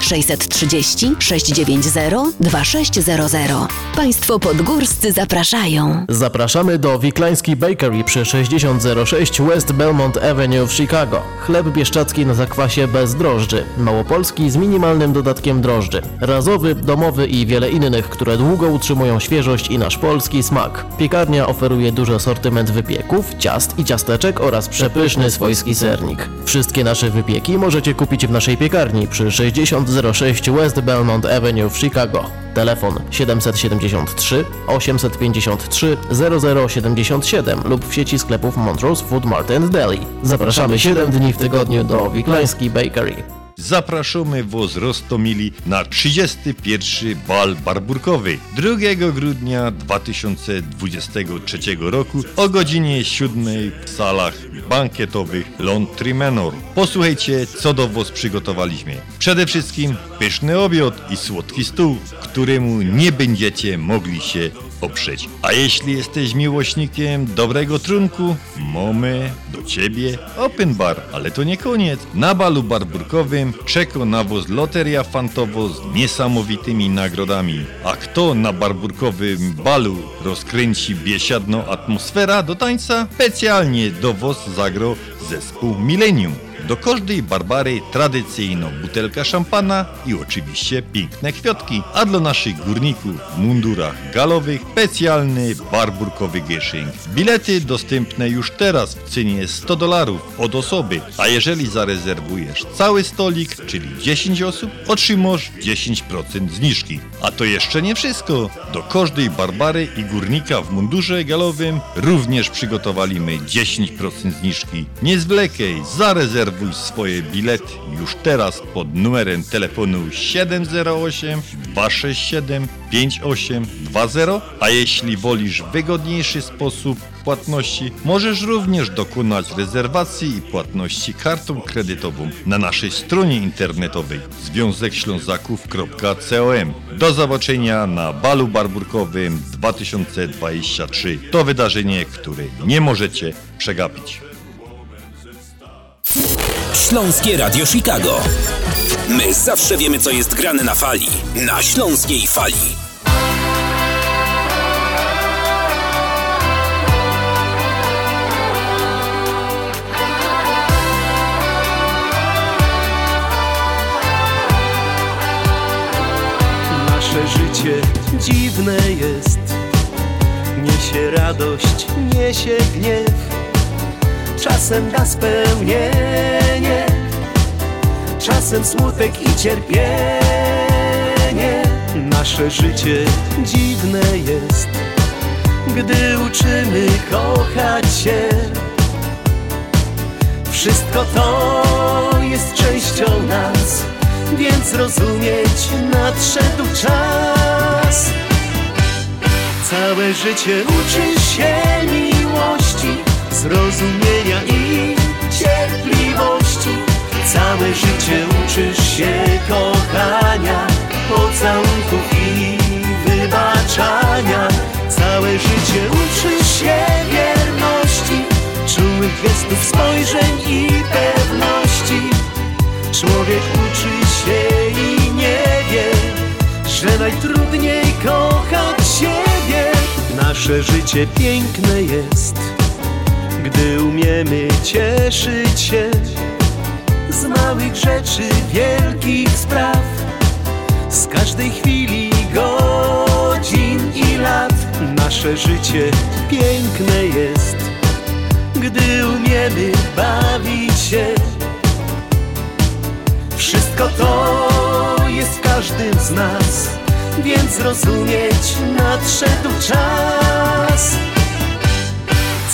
630 690 2600. Państwo podgórscy zapraszają. Zapraszamy do Wiklański Bakery przy 6006 West Belmont Avenue w Chicago. Chleb bieszczacki na zakwasie bez drożdży, małopolski z minimalnym dodatkiem drożdży, razowy, domowy i wiele innych, które długo utrzymują świeżość i nasz polski smak. Piekarnia oferuje duży asortyment wypieków, ciast i ciasteczek oraz przepyszny swojski sernik. Wszystkie nasze wypieki możecie kupić w naszej piekarni przy 6006 West Belmont Avenue w Chicago. Telefon 773 853 0077 lub w sieci sklepów Montrose Food Mart and Deli. Zapraszamy 7 dni w tygodniu do Wiklański Bakery. Zapraszamy Was Rostomili na 31. bal barburkowy 2 grudnia 2023 roku o godzinie 7 w salach bankietowych Laundry Manor. Posłuchajcie, co do Was przygotowaliśmy. Przede wszystkim pyszny obiad i słodki stół, któremu nie będziecie mogli się oprzeć. A jeśli jesteś miłośnikiem dobrego trunku, mamy do ciebie open bar. Ale to nie koniec. Na balu barburkowym czeka nawóz Loteria Fantowo z niesamowitymi nagrodami. A kto na barburkowym balu rozkręci biesiadną atmosfera do tańca? Specjalnie do WOS zagro zespół Millennium. Do każdej Barbary tradycyjną butelka szampana i oczywiście piękne kwiatki, a dla naszych górników w mundurach galowych specjalny barburkowy gieszynk. Bilety dostępne już teraz w cenie 100 dolarów od osoby, a jeżeli zarezerwujesz cały stolik, czyli 10 osób, otrzymasz 10% zniżki. A to jeszcze nie wszystko. Do każdej Barbary i górnika w mundurze galowym również przygotowaliśmy 10% zniżki. Nie zwlekaj, zarezerwuj swoje bilety już teraz pod numerem telefonu 708 267 5820, a jeśli wolisz wygodniejszy sposób płatności, możesz również dokonać rezerwacji i płatności kartą kredytową na naszej stronie internetowej związekślązaków.com. Do zobaczenia na balu barburkowym 2023. To wydarzenie, które nie możecie przegapić. Śląskie Radio Chicago. My zawsze wiemy, co jest grane na fali. Na śląskiej fali. Nasze życie dziwne jest. Niesie radość, niesie gniew. Czasem da spełnienie, czasem smutek i cierpienie. Nasze życie dziwne jest, gdy uczymy kochać się. Wszystko to jest częścią nas, więc rozumieć nadszedł czas. Całe życie uczy się miłości, zrozumienia i cierpliwości. Całe życie uczysz się kochania, pocałunków i wybaczania. Całe życie uczysz się wierności, czułych gestów, spojrzeń i pewności. Człowiek uczy się i nie wie, że najtrudniej kochać siebie. Nasze życie piękne jest, gdy umiemy cieszyć się z małych rzeczy, wielkich spraw, z każdej chwili, godzin i lat. Nasze życie piękne jest, gdy umiemy bawić się. Wszystko to jest w każdym z nas, więc rozumieć nadszedł czas.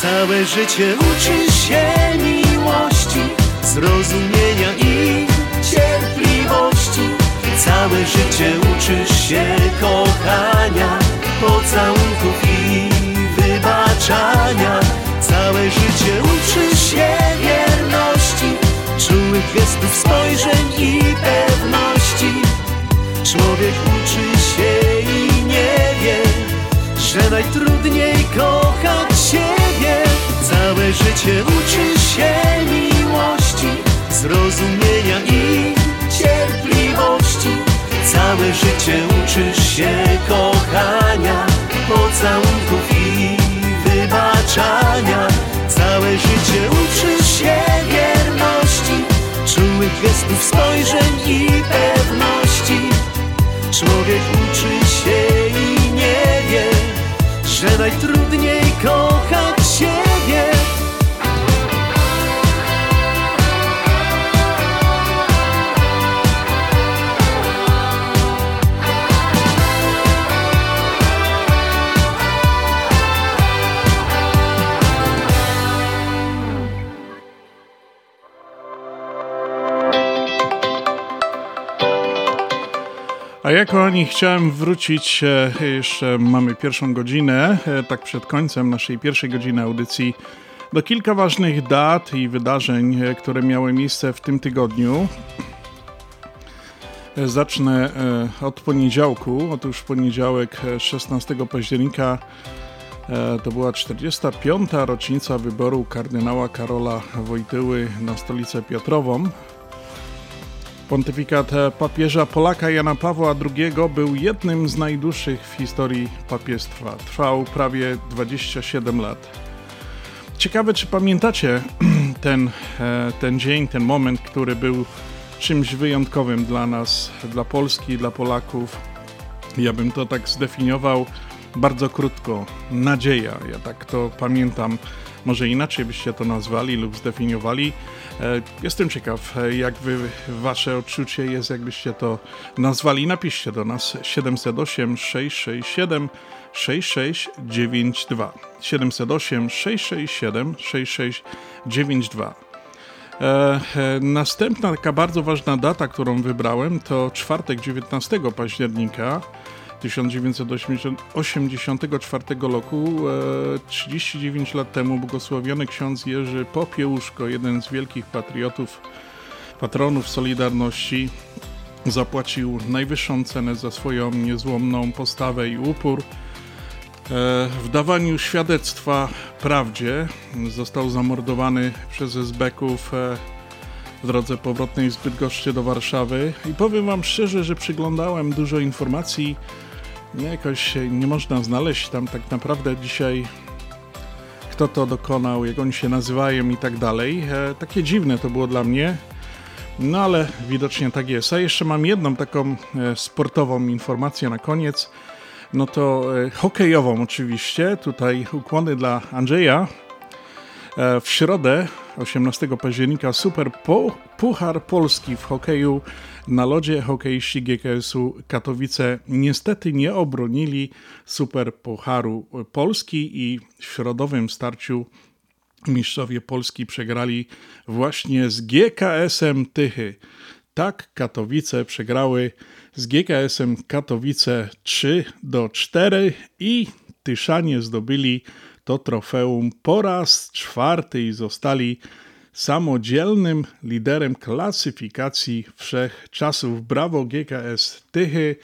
Całe życie uczy się miłości, zrozumienia i cierpliwości. Całe życie uczysz się kochania, pocałunków i wybaczania. Całe życie uczysz się wierności, czułych gestów, spojrzeń i pewności. Człowiek uczy się i nie wie, że najtrudniej kochać siebie. Całe życie uczy się miłości, zrozumienia i cierpliwości. Całe życie uczysz się kochania, pocałunków i wybaczania. Całe życie uczysz się wierności, czułych gestów, spojrzeń i pewności. Człowiek uczy najtrudniej A ja kochani chciałem wrócić, e, jeszcze mamy pierwszą godzinę, e, tak przed końcem naszej pierwszej godziny audycji, do kilka ważnych dat i wydarzeń, e, które miały miejsce w tym tygodniu. Zacznę od poniedziałku. Otóż poniedziałek 16 e, października to była 45. rocznica wyboru kardynała Karola Wojtyły na stolicę Piotrową. Pontyfikat papieża Polaka Jana Pawła II był jednym z najdłuższych w historii papiestwa. Trwał prawie 27 lat. Ciekawe, czy pamiętacie (clears throat) ten, ten dzień, ten moment, który był czymś wyjątkowym dla nas, dla Polski, dla Polaków. Ja bym to tak zdefiniował bardzo krótko. Nadzieja, ja tak to pamiętam. Może inaczej byście to nazwali lub zdefiniowali. E, jestem ciekaw, e, jak wy, wasze odczucie jest, jakbyście to nazwali. Napiszcie do nas 708 667 6692. 708 667 6692. E, następna taka bardzo ważna data, którą wybrałem, to czwartek 19 października 1984 roku, 39 e, lat temu, błogosławiony ksiądz Jerzy Popiełuszko, jeden z wielkich patriotów, patronów Solidarności, zapłacił najwyższą cenę za swoją niezłomną postawę i upór. W dawaniu świadectwa prawdzie został zamordowany przez Esbeków e, w drodze powrotnej z Bydgoszczy do Warszawy i powiem wam szczerze, że przyglądałem dużo informacji, jakoś nie można znaleźć tam tak naprawdę dzisiaj kto to dokonał, jak oni się nazywają i tak dalej. E, takie dziwne to było dla mnie, no ale widocznie tak jest. A jeszcze mam jedną taką e, sportową informację na koniec no to e, hokejową oczywiście. Tutaj ukłony dla Andrzeja. E, w środę 18 października Super Puchar Polski w hokeju na lodzie hokeiści GKS-u Katowice niestety nie obronili Super Pucharu Polski i w środowym starciu mistrzowie Polski przegrali właśnie z GKS-em Tychy. Tak Katowice przegrały z GKS-em Katowice 3 do 4 i Tyszanie zdobyli to trofeum po raz czwarty i zostali samodzielnym liderem klasyfikacji wszechczasów. Brawo GKS Tychy.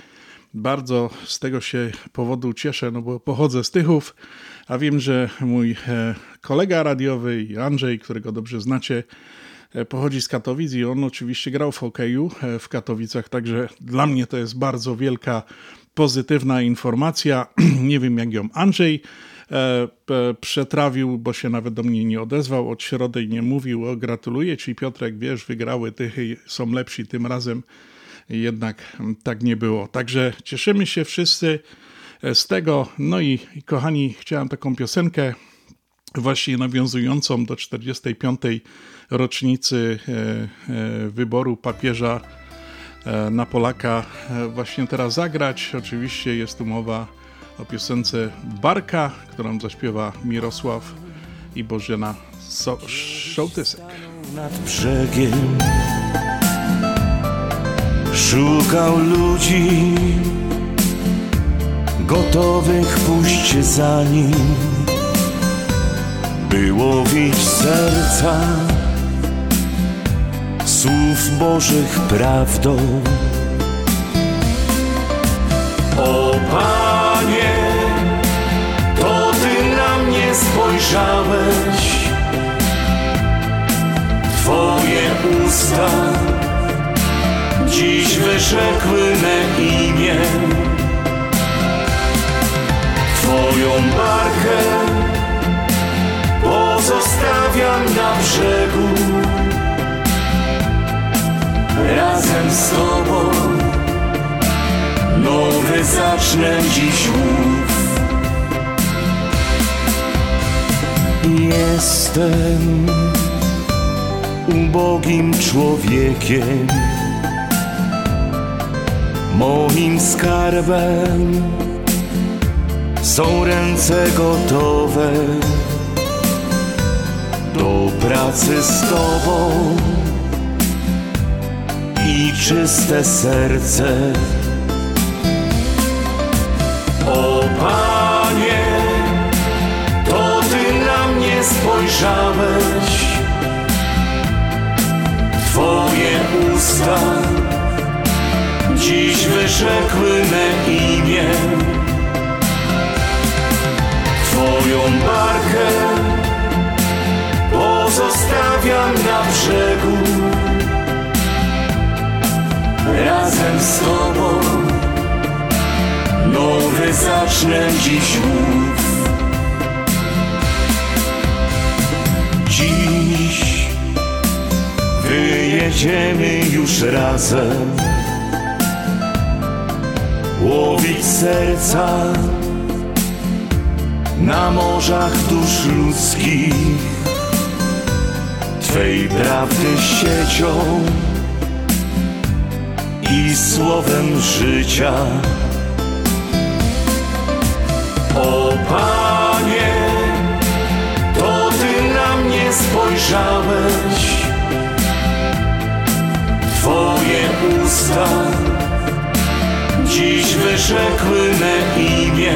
Bardzo z tego się powodu cieszę, no bo pochodzę z Tychów, a wiem, że mój e, kolega radiowy Andrzej, którego dobrze znacie, E, pochodzi z Katowic i on oczywiście grał w hokeju e, w Katowicach, także dla mnie to jest bardzo wielka pozytywna informacja. (clears throat) Nie wiem jak ją Andrzej przetrawił, bo się nawet do mnie nie odezwał od środy nie mówił o gratuluję ci Piotrek, wiesz, wygrały tychy, są lepsi tym razem. Jednak tak nie było. Także cieszymy się wszyscy z tego. No i kochani, chciałem taką piosenkę właśnie nawiązującą do 45 rocznicy e, e, wyboru papieża e, na Polaka właśnie teraz zagrać. Oczywiście jest tu mowa o piosence Barka, którą zaśpiewa Mirosław i Bożena so Szołtysek. Nad brzegiem szukał ludzi gotowych pójść za nim, by łowić serca słów Bożych prawdą. O Panie, to Ty na mnie spojrzałeś, Twoje usta dziś wyrzekły me imię. Twoją barkę pozostawiam na brzegu razem z Tobą Nowy zacznę dziś łów Jestem ubogim człowiekiem Moim skarbem są ręce gotowe do pracy z Tobą i czyste serce. Panie, to Ty na mnie spojrzałeś, Twoje usta wyrzekły me imię. Twoją barkę pozostawiam na brzegu. Razem z Tobą nowy zacznę dziś mów. Dziś wyjedziemy już razem. Łowić serca na morzach dusz ludzkich. Twej prawdy siecią i słowem życia O Panie, to Ty na mnie spojrzałeś. Twoje usta dziś wyrzekły me imię.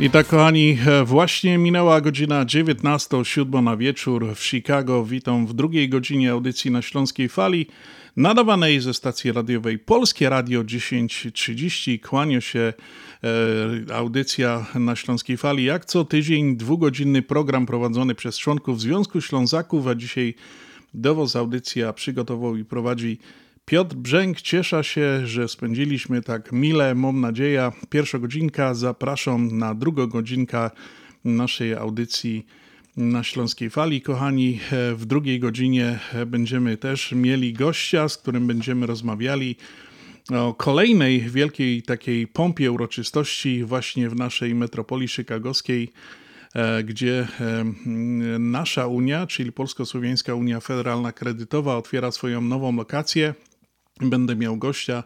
I tak, kochani, e, właśnie minęła godzina 19.07 na wieczór w Chicago. Witam w drugiej godzinie audycji na Śląskiej Fali, nadawanej ze stacji radiowej Polskie Radio 1030. Kłania się e, audycja na Śląskiej Fali. Jak co tydzień, dwugodzinny program prowadzony przez członków Związku Ślązaków, a dzisiaj dowoz audycja przygotował i prowadzi Piotr Brzęk, cieszę się, że spędziliśmy tak mile, mam nadzieję. Pierwsza godzinka, zapraszam na drugą godzinkę naszej audycji na Śląskiej Fali. Kochani, w drugiej godzinie będziemy też mieli gościa, z którym będziemy rozmawiali o kolejnej wielkiej takiej pompie uroczystości właśnie w naszej metropolii chicagowskiej, e, gdzie e, nasza Unia, czyli Polsko-Słowiańska Unia Federalna Kredytowa otwiera swoją nową lokację. Będę miał gościa,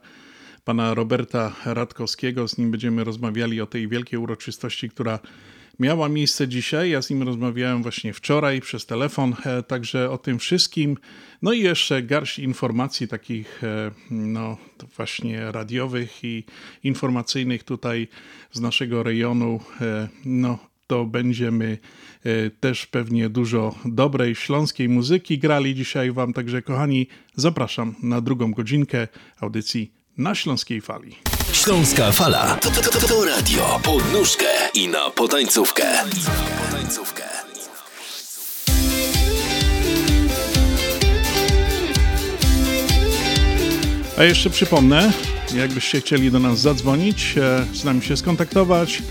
pana Roberta Radkowskiego. Z nim będziemy rozmawiali o tej wielkiej uroczystości, która miała miejsce dzisiaj. Ja z nim rozmawiałem właśnie wczoraj przez telefon, e, także o tym wszystkim. No i jeszcze garść informacji takich, e, no właśnie radiowych i informacyjnych tutaj z naszego rejonu. E, no to będziemy też pewnie dużo dobrej śląskiej muzyki grali dzisiaj Wam. Także, kochani, zapraszam na drugą godzinkę audycji na Śląskiej Fali. Śląska Fala to, to, to, to radio pod nóżkę i na potańcówkę. potańcówkę. A jeszcze przypomnę, jakbyście chcieli do nas zadzwonić, z nami się skontaktować,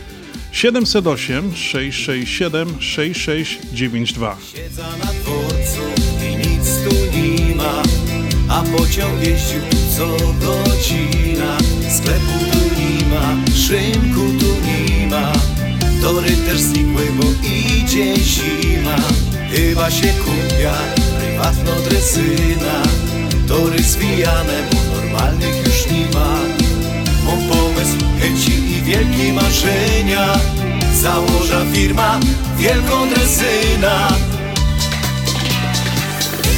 708 667 6692. Siedza na dworcu i nic tu nie ma, a pociąg jeździł co godzina. Sklepu tu nie ma, szynku tu nie ma, tory też znikły, bo idzie zima. Chyba się kupia prywatno dresyna, tory zwijane, bo normalnych już nie ma. Mam pomysł, chęci i wielkie marzenia Założa firma wielką dresyna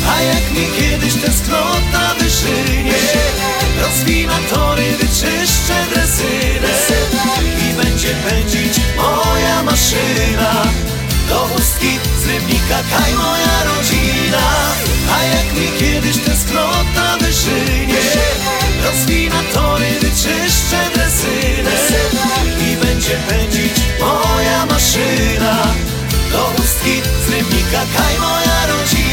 A jak mi kiedyś tęsknota wyszynie Rozwina tory, wyczyszczę dresynę I będzie pędzić moja maszyna. Do ustki z rybnika kaj moja rodzina. A jak mi kiedyś tęsknota wyszynie Rozwina tory, wyczyszczę dresynę I będzie pędzić moja maszyna. Do ustki z rybnika kaj moja rodzina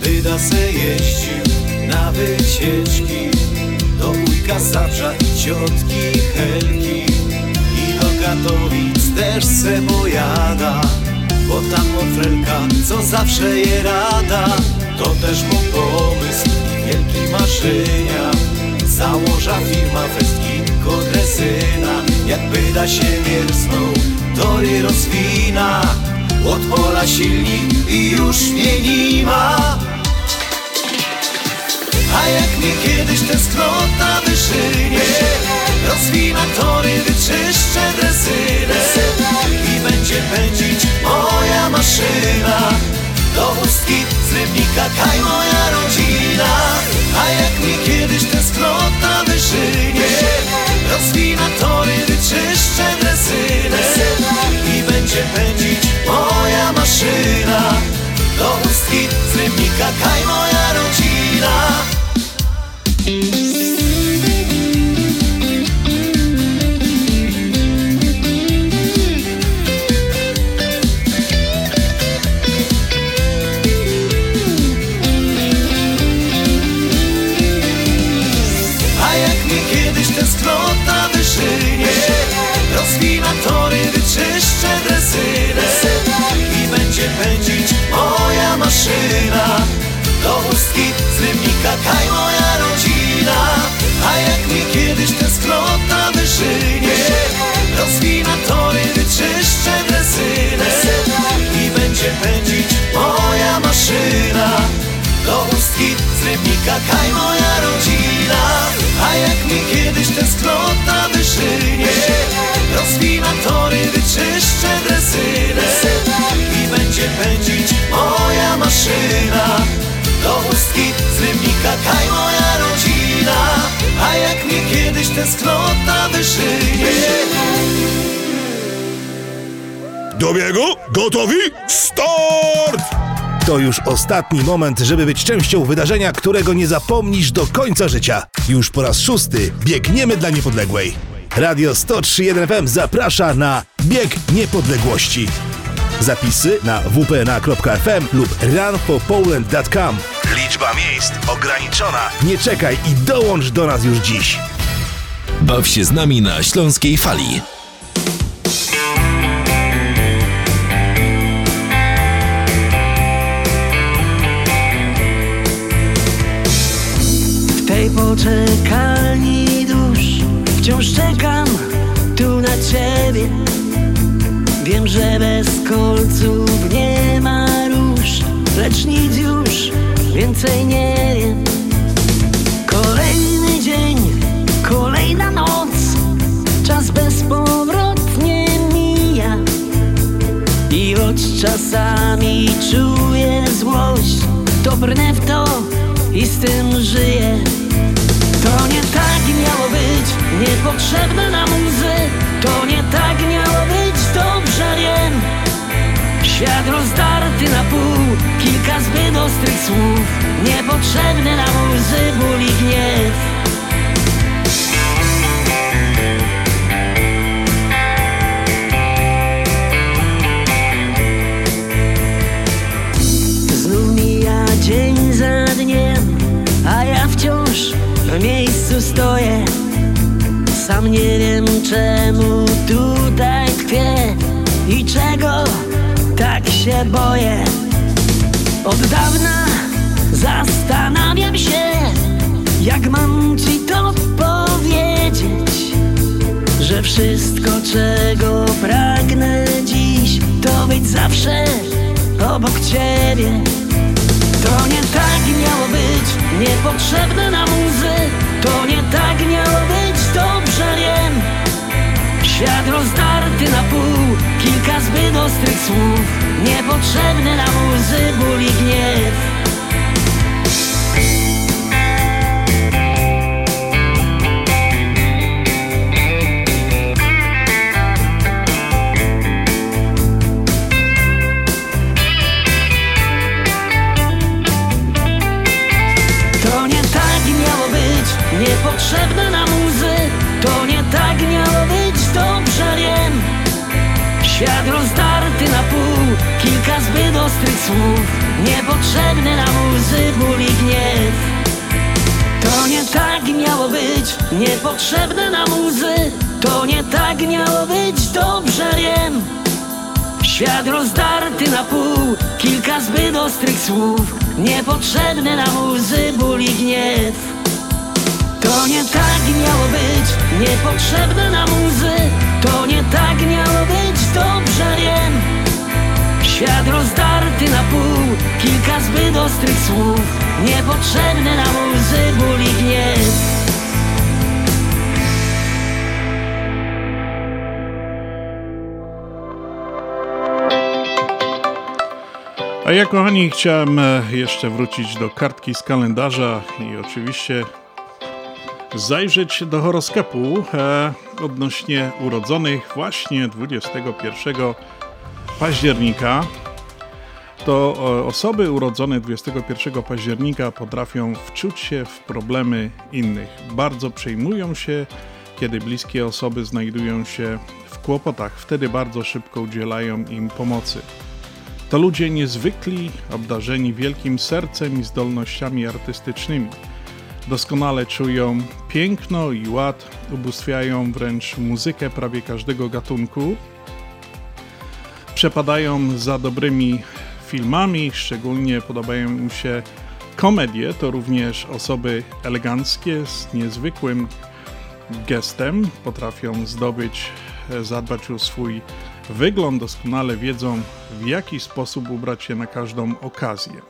Wyda se jeździł na wycieczki Do wujka i ciotki Helki I do Katowic też se pojada Bo tam Motrelka, co zawsze je rada To też mu pomysł i wielki marzenia Założa firma Westkin Kodresyna Jakby da się miersnął, tory rozwina. Od pola silnik i już mnie nie ma. A jak mi kiedyś tęsknota wyszynie Rozwinam tory, wyczyszczę dresynę I będzie pędzić moja maszyna. Do chustki z rybnika kaj moja rodzina. A jak mi kiedyś tęsknota wyszynie Rozwinam tory, wyczyszczę dresynę I będzie pędzić moja maszyna. Do chustki z rybnika kaj moja rodzina. Ostatni moment, żeby być częścią wydarzenia, którego nie zapomnisz do końca życia. Już po raz szósty biegniemy dla niepodległej. Radio 103.1 FM zaprasza na Bieg Niepodległości. Zapisy na wpna.fm lub runforpoland.com. Liczba miejsc ograniczona. Nie czekaj i dołącz do nas już dziś. Baw się z nami na Śląskiej Fali. Tej poczekalni dusz wciąż czekam tu na ciebie. Wiem, że bez kolców nie ma róż, lecz nic już więcej nie wiem. Kolejny dzień, kolejna noc, czas bezpowrotnie mija. I choć czasami czuję złość, to brnę w to i z tym żyję. To nie tak miało być, niepotrzebne nam łzy. To nie tak miało być, dobrze wiem. Świat rozdarty na pół, kilka zbyt ostrych słów. Niepotrzebne nam łzy, ból i gniew w miejscu stoję Sam nie wiem czemu tutaj tkwię I czego tak się boję. Od dawna zastanawiam się Jak mam ci to powiedzieć Że wszystko czego pragnę dziś To być zawsze obok ciebie to nie tak miało być, niepotrzebne nam łzy. To nie tak miało być, dobrze wiem. Świat rozdarty na pół, kilka zbyt ostrych słów. Niepotrzebne nam łzy, ból i gniew niepotrzebne nam łzy To nie tak miało być, dobrze wiem. Świat rozdarty na pół, kilka zbyt ostrych słów Niepotrzebne nam łzy, ból i gniew. To nie tak miało być, niepotrzebne nam łzy To nie tak miało być, dobrze wiem. Świat rozdarty na pół, kilka zbyt ostrych słów Niepotrzebne nam łzy, ból i gniew To nie tak miało być, niepotrzebne nam łzy. To nie tak miało być, dobrze wiem. Świat rozdarty na pół, kilka zbyt ostrych słów. Niepotrzebne nam łzy, ból i gniew. A ja, kochani, chciałem e, jeszcze wrócić do kartki z kalendarza i oczywiście zajrzeć do horoskopu e, odnośnie urodzonych właśnie 21 października. To e, osoby urodzone 21 października potrafią wczuć się w problemy innych. Bardzo przejmują się, kiedy bliskie osoby znajdują się w kłopotach. Wtedy bardzo szybko udzielają im pomocy. To ludzie niezwykli, obdarzeni wielkim sercem i zdolnościami artystycznymi. Doskonale czują piękno i ład, ubóstwiają wręcz muzykę prawie każdego gatunku. Przepadają za dobrymi filmami, szczególnie podobają im się komedie. To również osoby eleganckie z niezwykłym gestem potrafią zdobyć, zadbać o swój wygląd, doskonale wiedzą w jaki sposób ubrać się na każdą okazję.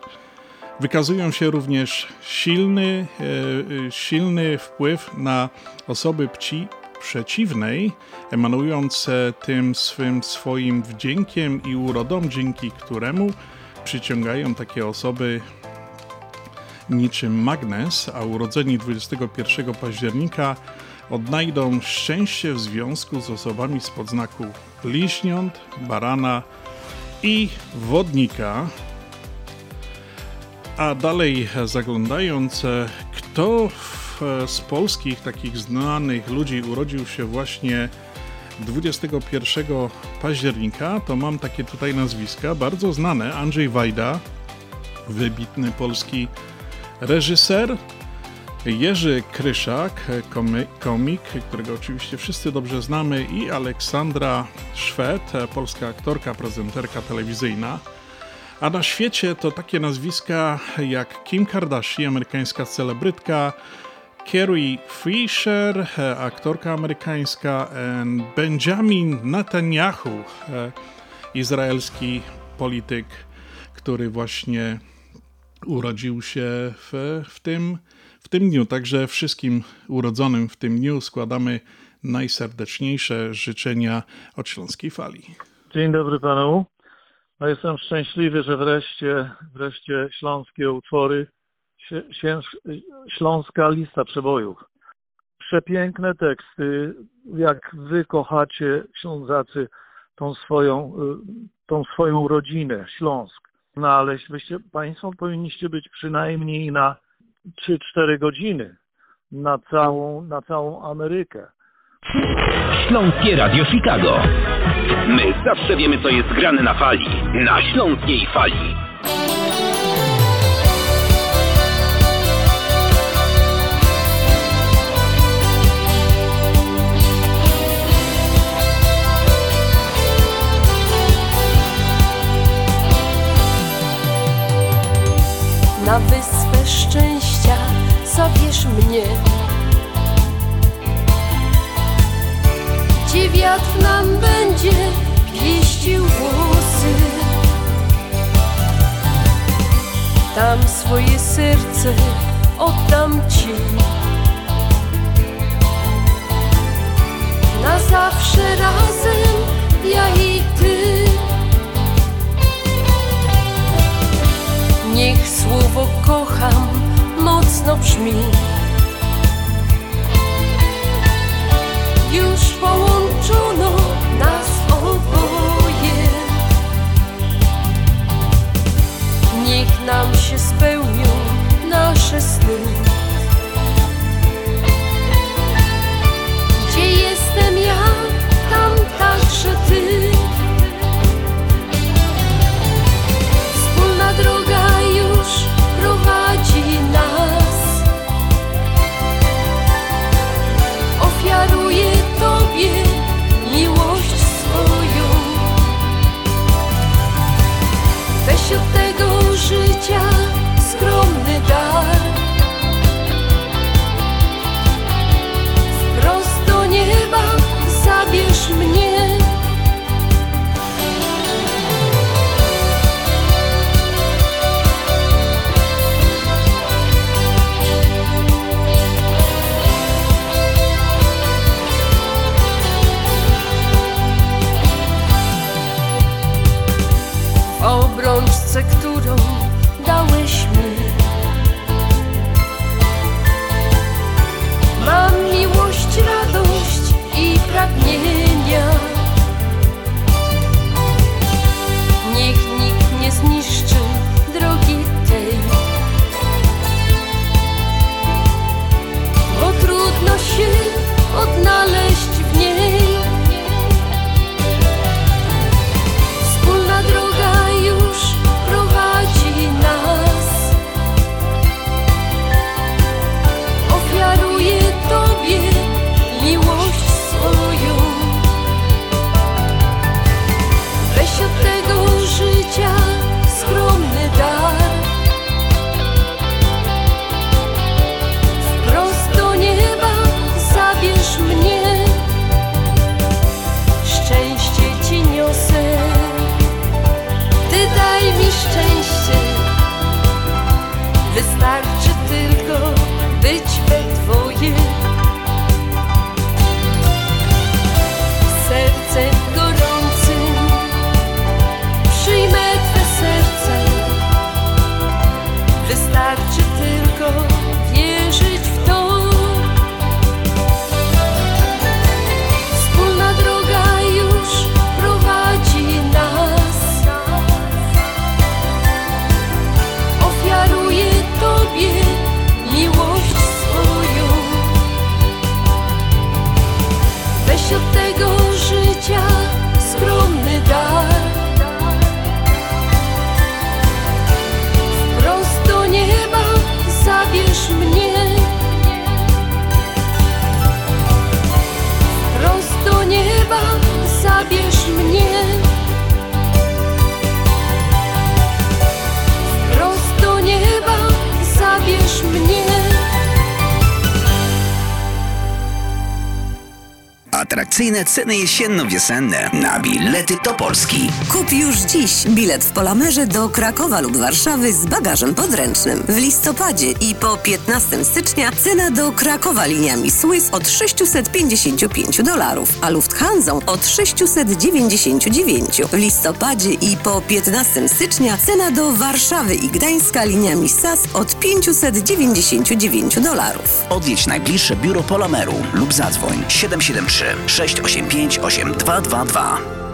Wykazują się również silny, e, silny wpływ na osoby płci przeciwnej, emanując tym swym swoim wdziękiem i urodą, dzięki któremu przyciągają takie osoby niczym magnes, a urodzeni 21 października odnajdą szczęście w związku z osobami z podznaku bliźniąt, barana i wodnika. A dalej zaglądając, kto z polskich takich znanych ludzi urodził się właśnie 21 października, to mam takie tutaj nazwiska, bardzo znane. Andrzej Wajda, wybitny polski reżyser, Jerzy Kryszak, komik, którego oczywiście wszyscy dobrze znamy, i Aleksandra Szwed, polska aktorka, prezenterka telewizyjna. A na świecie to takie nazwiska jak Kim Kardashian, amerykańska celebrytka, Carrie Fisher, aktorka amerykańska, Benjamin Netanyahu, izraelski polityk, który właśnie urodził się w, w, tym, w tym dniu. Także wszystkim urodzonym w tym dniu składamy najserdeczniejsze życzenia od Śląskiej Fali. Dzień dobry panu. No jestem szczęśliwy, że wreszcie, wreszcie śląskie utwory, śląska lista przebojów. Przepiękne teksty, jak wy kochacie Ślązacy tą swoją, tą swoją rodzinę, Śląsk. No ale Państwo powinniście być przynajmniej na 3-4 godziny na całą, na całą Amerykę. Śląskie Radio Chicago. My zawsze wiemy, co jest grane na fali. Na śląskiej fali. Atrakcyjne ceny jesienno-wiosenne na bilety do Polski. Kup już dziś bilet w Polamerze do Krakowa lub Warszawy z bagażem podręcznym. W listopadzie i po 15 stycznia cena do Krakowa liniami Swiss od 655 dolarów, a Lufthansa od 699. W listopadzie i po 15 stycznia cena do Warszawy i Gdańska liniami SAS od 599 dolarów. Odwiedź najbliższe biuro Polameru lub zadzwoń 773 685 8222.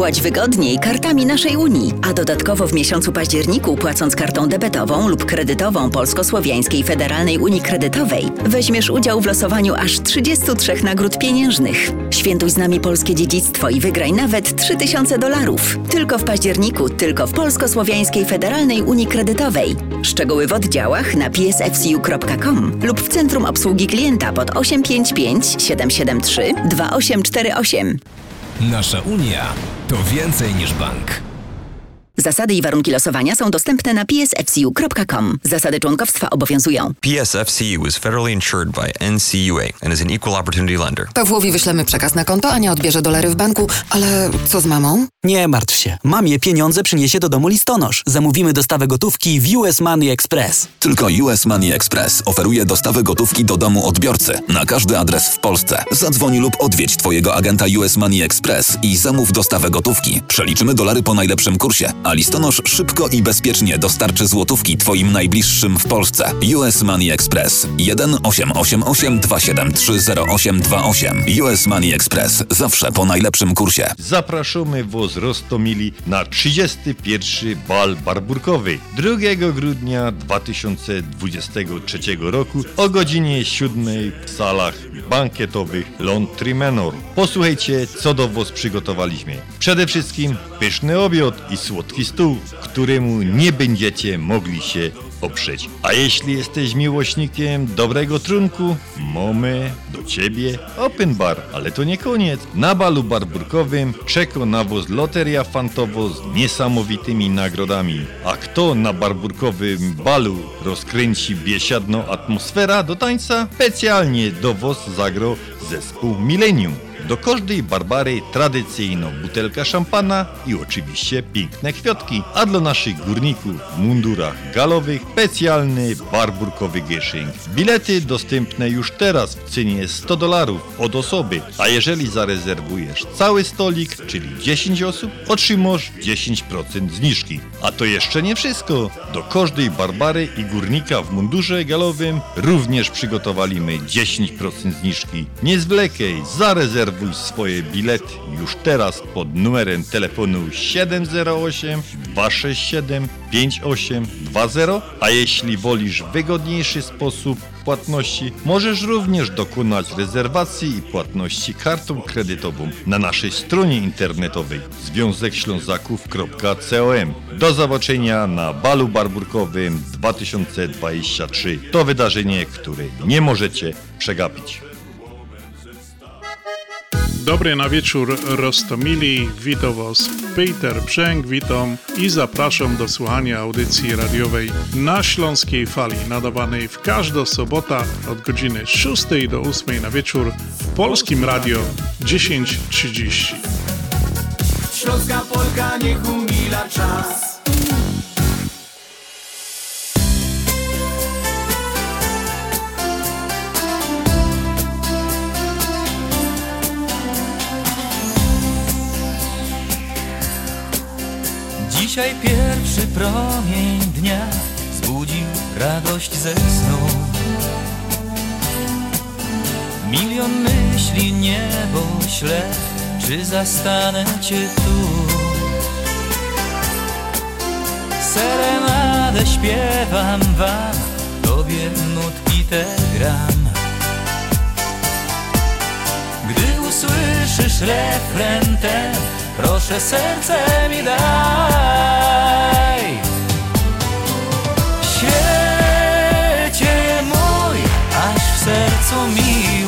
Płać wygodniej kartami naszej Unii, a dodatkowo w miesiącu październiku płacąc kartą debetową lub kredytową Polsko-Słowiańskiej Federalnej Unii Kredytowej weźmiesz udział w losowaniu aż 33 nagród pieniężnych. Świętuj z nami polskie dziedzictwo i wygraj nawet 3000 dolarów. Tylko w październiku, tylko w Polsko-Słowiańskiej Federalnej Unii Kredytowej. Szczegóły w oddziałach na psfcu.com lub w Centrum Obsługi Klienta pod 855 773 2848. Nasza Unia to więcej niż bank. Zasady i warunki losowania są dostępne na psfcu.com. Zasady członkowstwa obowiązują. PSFCU is federally insured by NCUA and is an equal opportunity lender. Pawłowi wyślemy przekaz na konto, Ania odbierze dolary w banku, ale co z mamą? Nie martw się. Mamie pieniądze przyniesie do domu listonosz. Zamówimy dostawę gotówki w US Money Express. Tylko US Money Express oferuje dostawę gotówki do domu odbiorcy na każdy adres w Polsce. Zadzwoń lub odwiedź Twojego agenta US Money Express i zamów dostawę gotówki. Przeliczymy dolary po najlepszym kursie, a listonosz szybko i bezpiecznie dostarczy złotówki Twoim najbliższym w Polsce. US Money Express 1 888 273 0828. US Money Express zawsze po najlepszym kursie. Zapraszamy woz Rostomili na 31. bal barburkowy 2 grudnia 2023 roku o godzinie 7 w salach bankietowych Manor. Posłuchajcie, co do was przygotowaliśmy. Przede wszystkim pyszny obiad i słodki stół, któremu nie będziecie mogli się oprzeć. A jeśli jesteś miłośnikiem dobrego trunku, mamy do ciebie open bar. Ale to nie koniec. Na balu barburkowym czeka na was loteria fantowo z niesamowitymi nagrodami. A kto na barburkowym balu rozkręci biesiadną atmosfera do tańca? Specjalnie do was zagro zespół Millennium. Do każdej Barbary tradycyjną butelka szampana i oczywiście piękne kwiatki, a dla naszych górników w mundurach galowych specjalny barburkowy gieszynk. Bilety dostępne już teraz w cenie 100 dolarów od osoby, a jeżeli zarezerwujesz cały stolik, czyli 10 osób, otrzymasz 10% zniżki. A to jeszcze nie wszystko. Do każdej Barbary i górnika w mundurze galowym również przygotowaliśmy 10% zniżki. Nie zwlekaj, zarezerwuj swoje bilety już teraz pod numerem telefonu 708 267 5820, a jeśli wolisz wygodniejszy sposób płatności, możesz również dokonać rezerwacji i płatności kartą kredytową na naszej stronie internetowej związekślązaków.com. Do zobaczenia na balu barburkowym 2023. To wydarzenie, które nie możecie przegapić. Dobry na wieczór Rostomili, witam Was Peter Brzęk, witam i zapraszam do słuchania audycji radiowej na Śląskiej Fali, nadawanej w każdą sobotę od godziny 6 do 8 na wieczór w Polskim Radio 1030. Śląska Polka niech umila czas. Dzisiaj pierwszy promień dnia zbudził radość ze snu. Milion myśli niebo śle, czy zastanę cię tu? Serenadę śpiewam wam, tobie nutki te gram. usłyszysz refren ten Proszę serce mi daj. Świecie mój, aż w sercu miło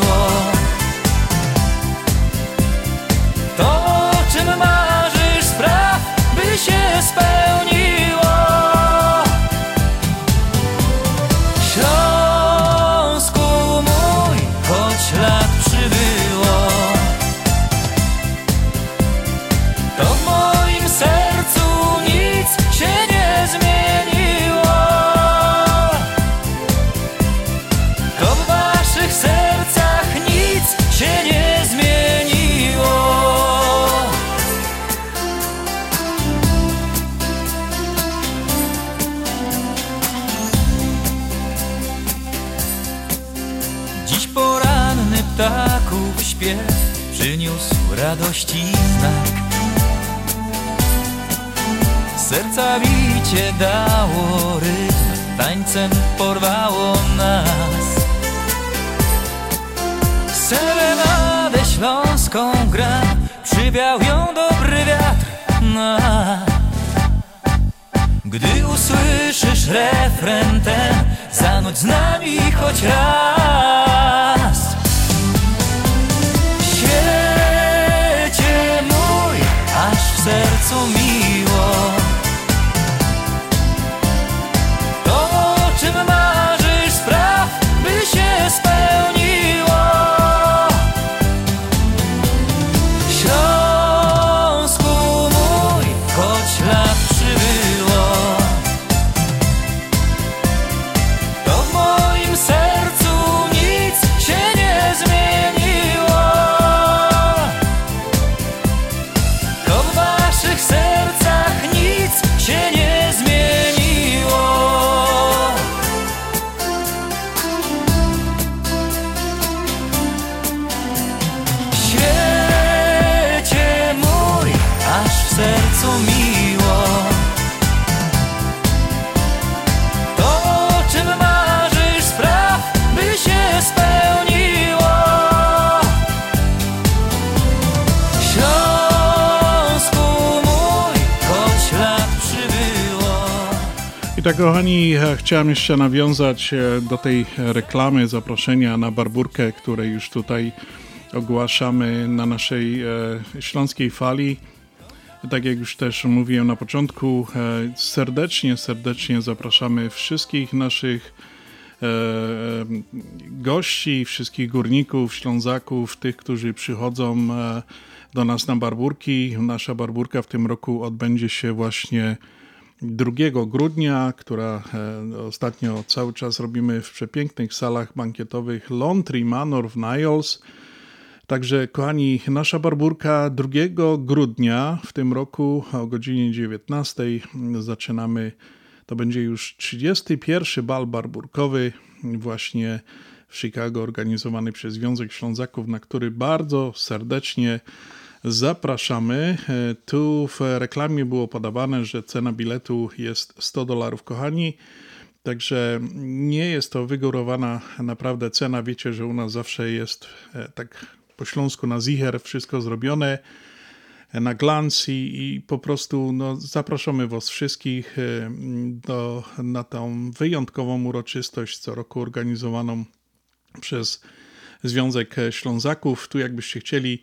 Bicie dało rytm, tańcem porwało nas. Serenadę śląską gra, przywiał ją dobry wiatr. Na Gdy usłyszysz refren ten, zanudź z nami choć raz. Świecie mój, aż w sercu miło aż w sercu miło. To o czym marzysz spraw, by się spełniło. Śląsku mój, choć lat przybyło. I tak, kochani, e, chciałem jeszcze nawiązać e, do tej reklamy, zaproszenia na barburkę, które już tutaj ogłaszamy na naszej e, śląskiej fali. Tak jak już też mówiłem na początku, e, serdecznie, serdecznie zapraszamy wszystkich naszych e, gości, wszystkich górników, ślązaków, tych, którzy przychodzą e, do nas na barburki. Nasza barburka w tym roku odbędzie się właśnie 2 grudnia, która e, ostatnio cały czas robimy w przepięknych salach bankietowych Laundry Manor w Niles. Także, kochani, nasza barburka 2 grudnia w tym roku o godzinie 19 zaczynamy. To będzie już 31 bal barburkowy, właśnie w Chicago, organizowany przez Związek Ślązaków, na który bardzo serdecznie zapraszamy. E, Tu w reklamie było podawane, że cena biletu jest 100 dolarów, kochani. Także nie jest to wygórowana naprawdę cena. Wiecie, że u nas zawsze jest e, tak po śląsku na zicher wszystko zrobione na glans i, i po prostu no, zapraszamy Was wszystkich e, do, na tą wyjątkową uroczystość co roku organizowaną przez Związek Ślązaków. Tu jakbyście chcieli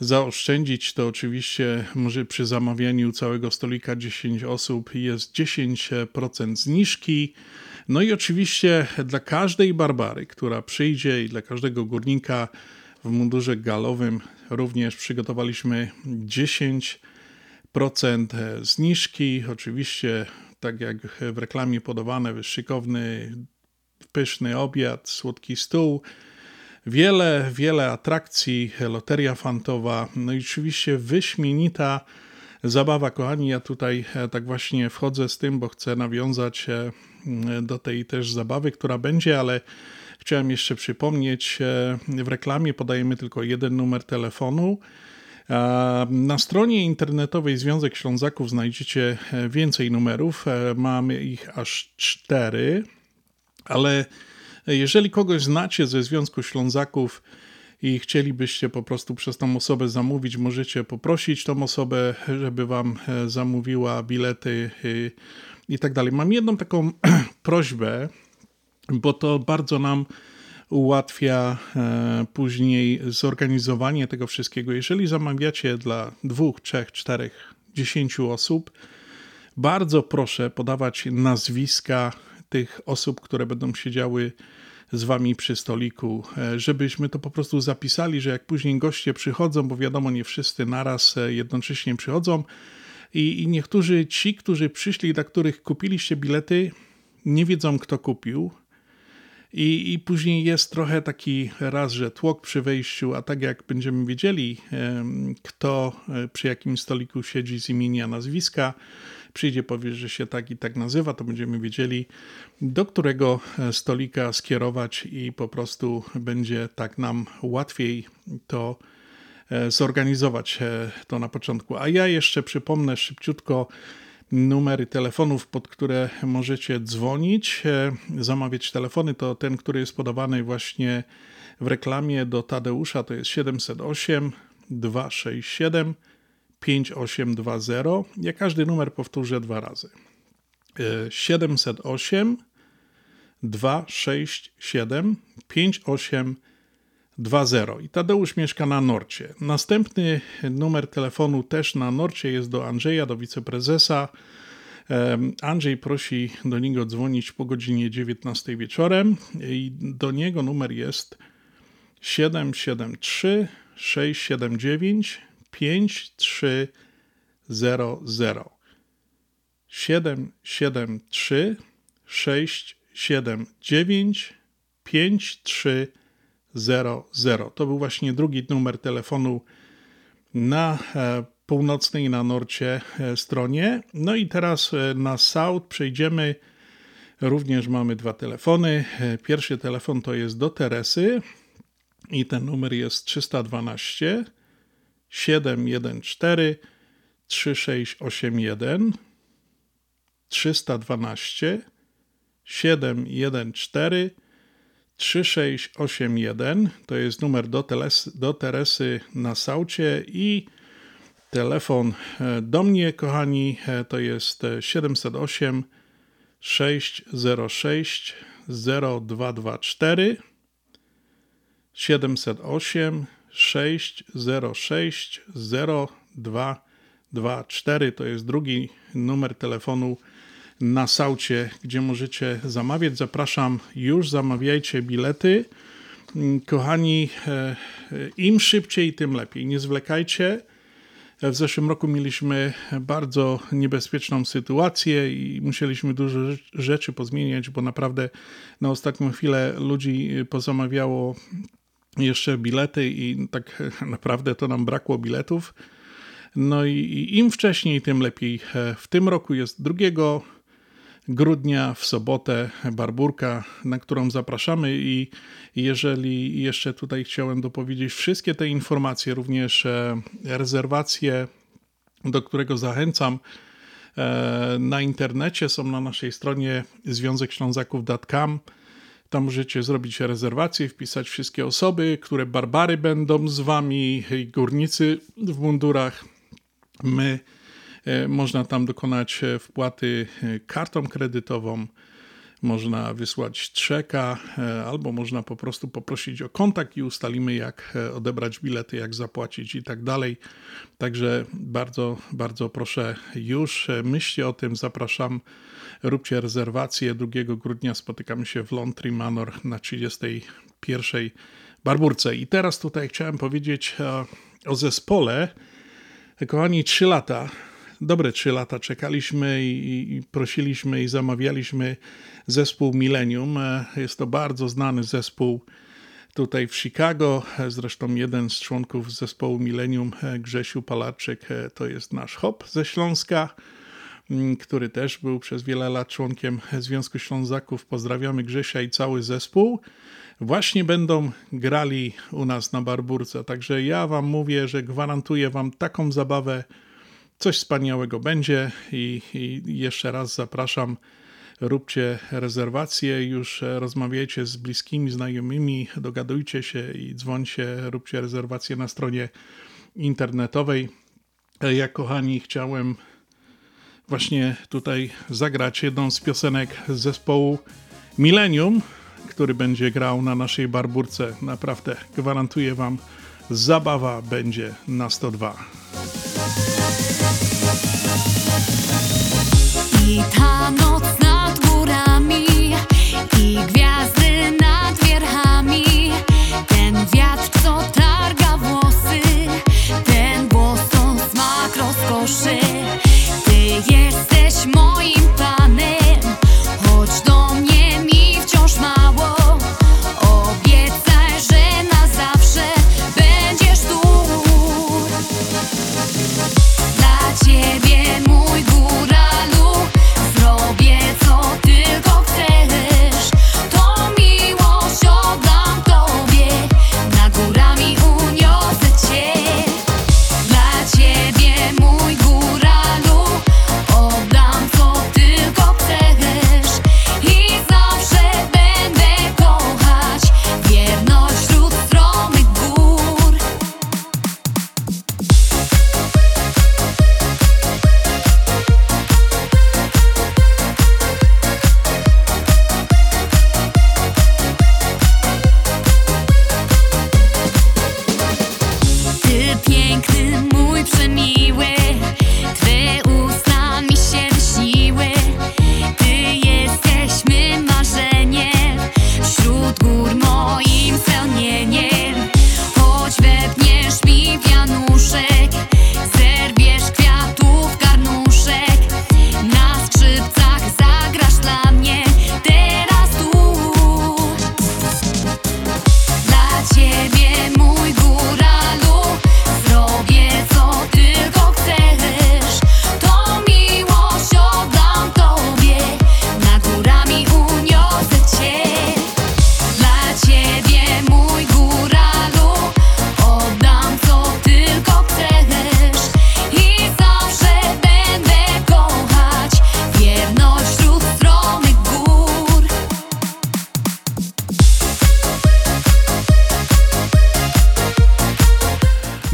zaoszczędzić, to oczywiście może przy zamawianiu całego stolika 10 osób jest 10% zniżki. No i oczywiście dla każdej Barbary, która przyjdzie i dla każdego górnika w mundurze galowym również przygotowaliśmy 10% zniżki. Oczywiście, tak jak w reklamie podawane, szykowny, pyszny obiad, słodki stół, wiele, wiele atrakcji, loteria fantowa, no i oczywiście wyśmienita zabawa. Kochani, ja tutaj e, tak właśnie wchodzę z tym, bo chcę nawiązać e, do tej też zabawy, która będzie, ale chciałem jeszcze przypomnieć, e, w reklamie podajemy tylko jeden numer telefonu. Na stronie internetowej Związek Ślązaków znajdziecie więcej numerów. Mamy ich aż cztery, ale jeżeli kogoś znacie ze Związku Ślązaków i chcielibyście po prostu przez tą osobę zamówić, możecie poprosić tą osobę, żeby wam e, zamówiła bilety i tak dalej. Mam jedną taką (clears throat) prośbę, bo to bardzo nam ułatwia e, później zorganizowanie tego wszystkiego. Jeżeli zamawiacie dla dwóch, trzech, czterech, dziesięciu osób, bardzo proszę podawać nazwiska tych osób, które będą siedziały z wami przy stoliku, e, żebyśmy to po prostu zapisali, że jak później goście przychodzą, bo wiadomo, nie wszyscy naraz e, jednocześnie przychodzą, i, i niektórzy ci, którzy przyszli, dla których kupiliście bilety, nie wiedzą, kto kupił. I, I później jest trochę taki raz, że tłok przy wejściu, a tak jak będziemy wiedzieli, kto e, przy jakim stoliku siedzi z imienia, nazwiska, przyjdzie, powie, że się tak i tak nazywa, to będziemy wiedzieli, do którego e, stolika skierować i po prostu będzie tak nam łatwiej to e, zorganizować to na początku. A ja jeszcze przypomnę szybciutko numery telefonów, pod które możecie dzwonić, e, zamawiać telefony, to ten, który jest podawany właśnie w reklamie do Tadeusza, to jest 708 267 5820. Ja każdy numer powtórzę dwa razy. 708 267 5820. 2.0 i Tadeusz mieszka na Norcie. Następny numer telefonu też na Norcie jest do Andrzeja, do wiceprezesa. Andrzej prosi do niego dzwonić po godzinie 19 wieczorem i do niego numer jest 773 679 5300 773 679 5300 00. To był właśnie drugi numer telefonu na e, północnej, na norcie e, stronie. No i teraz e, na south przejdziemy. Również mamy dwa telefony. Pierwszy telefon to jest do Teresy i ten numer jest 312 714 3681 312 714 3681 to jest numer do, teles, do Teresy na Saucie i telefon e, do mnie, kochani, e, to jest 708 606 0224 708 606 0224 to jest drugi numer telefonu na Saucie, gdzie możecie zamawiać. Zapraszam, już zamawiajcie bilety. Mm, kochani, e, e, im szybciej, tym lepiej. Nie zwlekajcie. W zeszłym roku mieliśmy bardzo niebezpieczną sytuację i musieliśmy dużo rzeczy pozmieniać, bo naprawdę na ostatnią chwilę ludzi pozamawiało jeszcze bilety i tak naprawdę to nam brakło biletów. No i im wcześniej, tym lepiej. E, w tym roku jest drugiego grudnia w sobotę Barburka, na którą zapraszamy i jeżeli jeszcze tutaj chciałem dopowiedzieć wszystkie te informacje, również e, rezerwacje, do którego zachęcam, e, na internecie są na naszej stronie związekślązaków.com. Tam możecie zrobić rezerwację, wpisać wszystkie osoby, które barbary będą z wami, górnicy w mundurach. My można tam dokonać e, wpłaty e, kartą kredytową, można wysłać trzeka, albo można po prostu poprosić o kontakt i ustalimy, jak odebrać bilety, jak zapłacić i tak dalej. Także bardzo, bardzo proszę, już myślcie o tym, zapraszam. Róbcie rezerwację. 2 grudnia spotykamy się w Lontry Manor na 31 Barburce. I teraz tutaj chciałem powiedzieć o zespole. Kochani, 3 lata dobre trzy lata czekaliśmy i, i, prosiliśmy i zamawialiśmy zespół Millennium. E, jest to bardzo znany zespół tutaj w Chicago. E, zresztą jeden z członków zespołu Millennium, e, Grzesiu Palarczyk, to jest nasz hop ze Śląska który też był przez wiele lat członkiem Związku Ślązaków. Pozdrawiamy Grzesia i cały zespół. Właśnie będą grali u nas na Barburce. Także ja Wam mówię, że gwarantuję Wam taką zabawę, Coś wspaniałego będzie i, i jeszcze raz zapraszam róbcie rezerwacje, już rozmawiajcie z bliskimi, znajomymi, dogadujcie się i dzwońcie, róbcie rezerwacje na stronie internetowej. Ja, kochani, chciałem właśnie tutaj zagrać jedną z piosenek zespołu Millennium, który będzie grał na naszej barburce. Naprawdę gwarantuję Wam, zabawa będzie na 102. ten głos to smak rozkoszy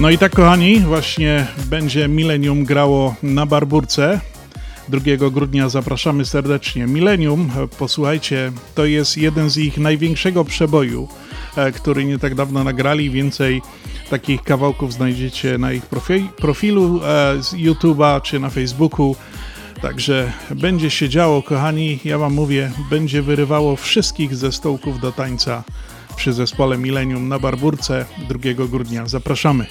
No i tak, kochani, właśnie będzie Millennium grało na Barburce. 2 grudnia zapraszamy serdecznie. Millennium, posłuchajcie, to jest jeden z ich największego przeboju, e, który nie tak dawno nagrali. Więcej takich kawałków znajdziecie na ich profi- profilu e, z YouTube'a czy na Facebooku. Także będzie się działo, kochani. Ja Wam mówię, będzie wyrywało wszystkich ze stołków do tańca przy zespole Millennium na Barburce 2 grudnia. Zapraszamy.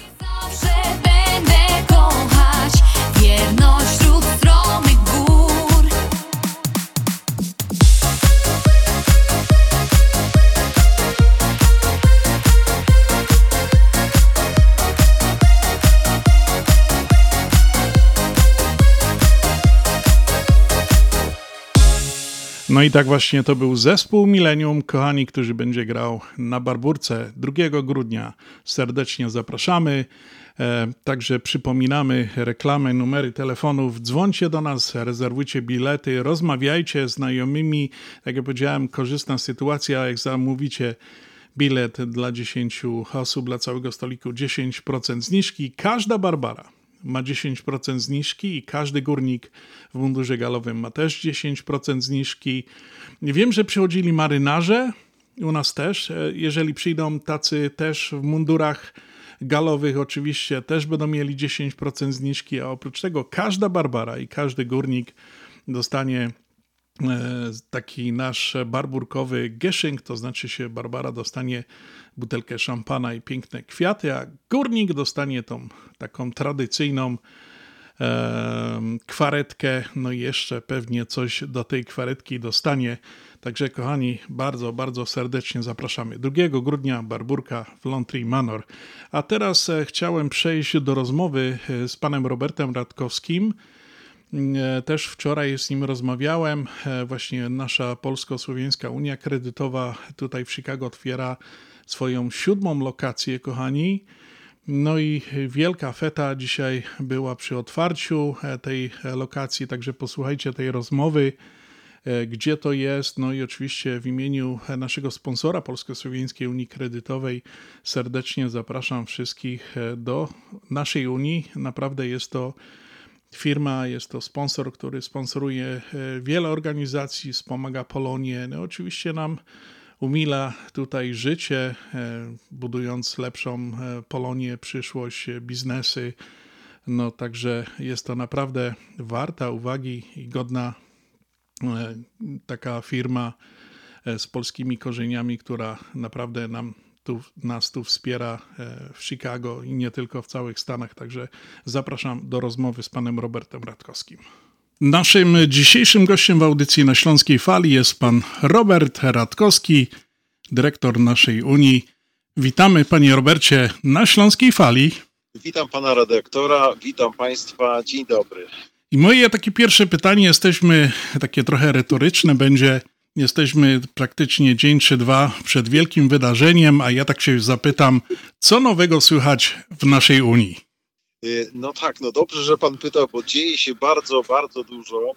No i tak właśnie to był zespół Millennium, kochani, który będzie grał na Barburce 2 grudnia. Serdecznie zapraszamy. E, Także przypominamy reklamę, numery telefonów. Dzwońcie do nas, rezerwujcie bilety, rozmawiajcie z znajomymi. Jak ja powiedziałem, korzystna sytuacja, jak zamówicie bilet dla 10 osób, dla całego stoliku 10% zniżki. Każda Barbara ma 10% zniżki i każdy górnik w mundurze galowym ma też 10% zniżki. Wiem, że przychodzili marynarze, u nas też. E, Jeżeli przyjdą tacy też w mundurach galowych, oczywiście też będą mieli 10% zniżki, a oprócz tego każda Barbara i każdy górnik dostanie e, taki nasz barburkowy Geschenk, to znaczy się Barbara dostanie butelkę szampana i piękne kwiaty, a górnik dostanie tą taką tradycyjną e, kwaretkę, no i jeszcze pewnie coś do tej kwaretki dostanie. Także kochani, bardzo, bardzo serdecznie zapraszamy. 2 grudnia Barburka w Lontry Manor. A teraz e, chciałem przejść do rozmowy e, z panem Robertem Radkowskim. E, Też wczoraj z nim rozmawiałem. Właśnie nasza Polsko-Słowiańska Unia Kredytowa tutaj w Chicago otwiera swoją siódmą lokację, kochani. No i wielka feta dzisiaj była przy otwarciu e, tej e, lokacji, także posłuchajcie tej rozmowy. gdzie to jest. No i oczywiście w imieniu naszego sponsora Polsko-Słowiańskiej Unii Kredytowej serdecznie zapraszam wszystkich do naszej Unii. Naprawdę jest to firma, jest to sponsor, który sponsoruje wiele organizacji, wspomaga Polonię. No oczywiście nam umila tutaj życie, budując lepszą Polonię, przyszłość, biznesy. No także jest to naprawdę warta uwagi i godna taka firma z polskimi korzeniami, która naprawdę nam tu, nas tu wspiera w Chicago i nie tylko w całych Stanach. Także zapraszam do rozmowy z panem Robertem Radkowskim. Naszym dzisiejszym gościem w audycji na Śląskiej Fali jest pan Robert Radkowski, dyrektor naszej Unii. Witamy panie Robercie na Śląskiej Fali. Witam pana redaktora, witam państwa, dzień dobry. I moje takie pierwsze pytanie, jesteśmy takie trochę retoryczne, będzie jesteśmy praktycznie dzień czy dwa przed wielkim wydarzeniem, a ja tak się zapytam, co nowego słychać w naszej Unii? No tak, no dobrze, że pan pytał, bo dzieje się bardzo, bardzo dużo.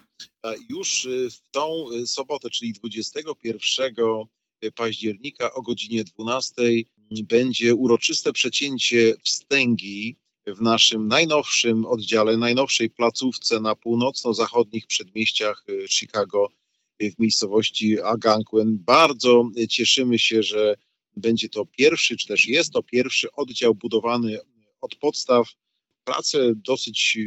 Już w tą sobotę, czyli 21 października o godzinie 12 będzie uroczyste przecięcie wstęgi w naszym najnowszym oddziale, najnowszej placówce na północno-zachodnich przedmieściach Chicago w miejscowości Algonquin. Bardzo cieszymy się, że będzie to pierwszy, czy też jest to pierwszy oddział budowany od podstaw. Prace dosyć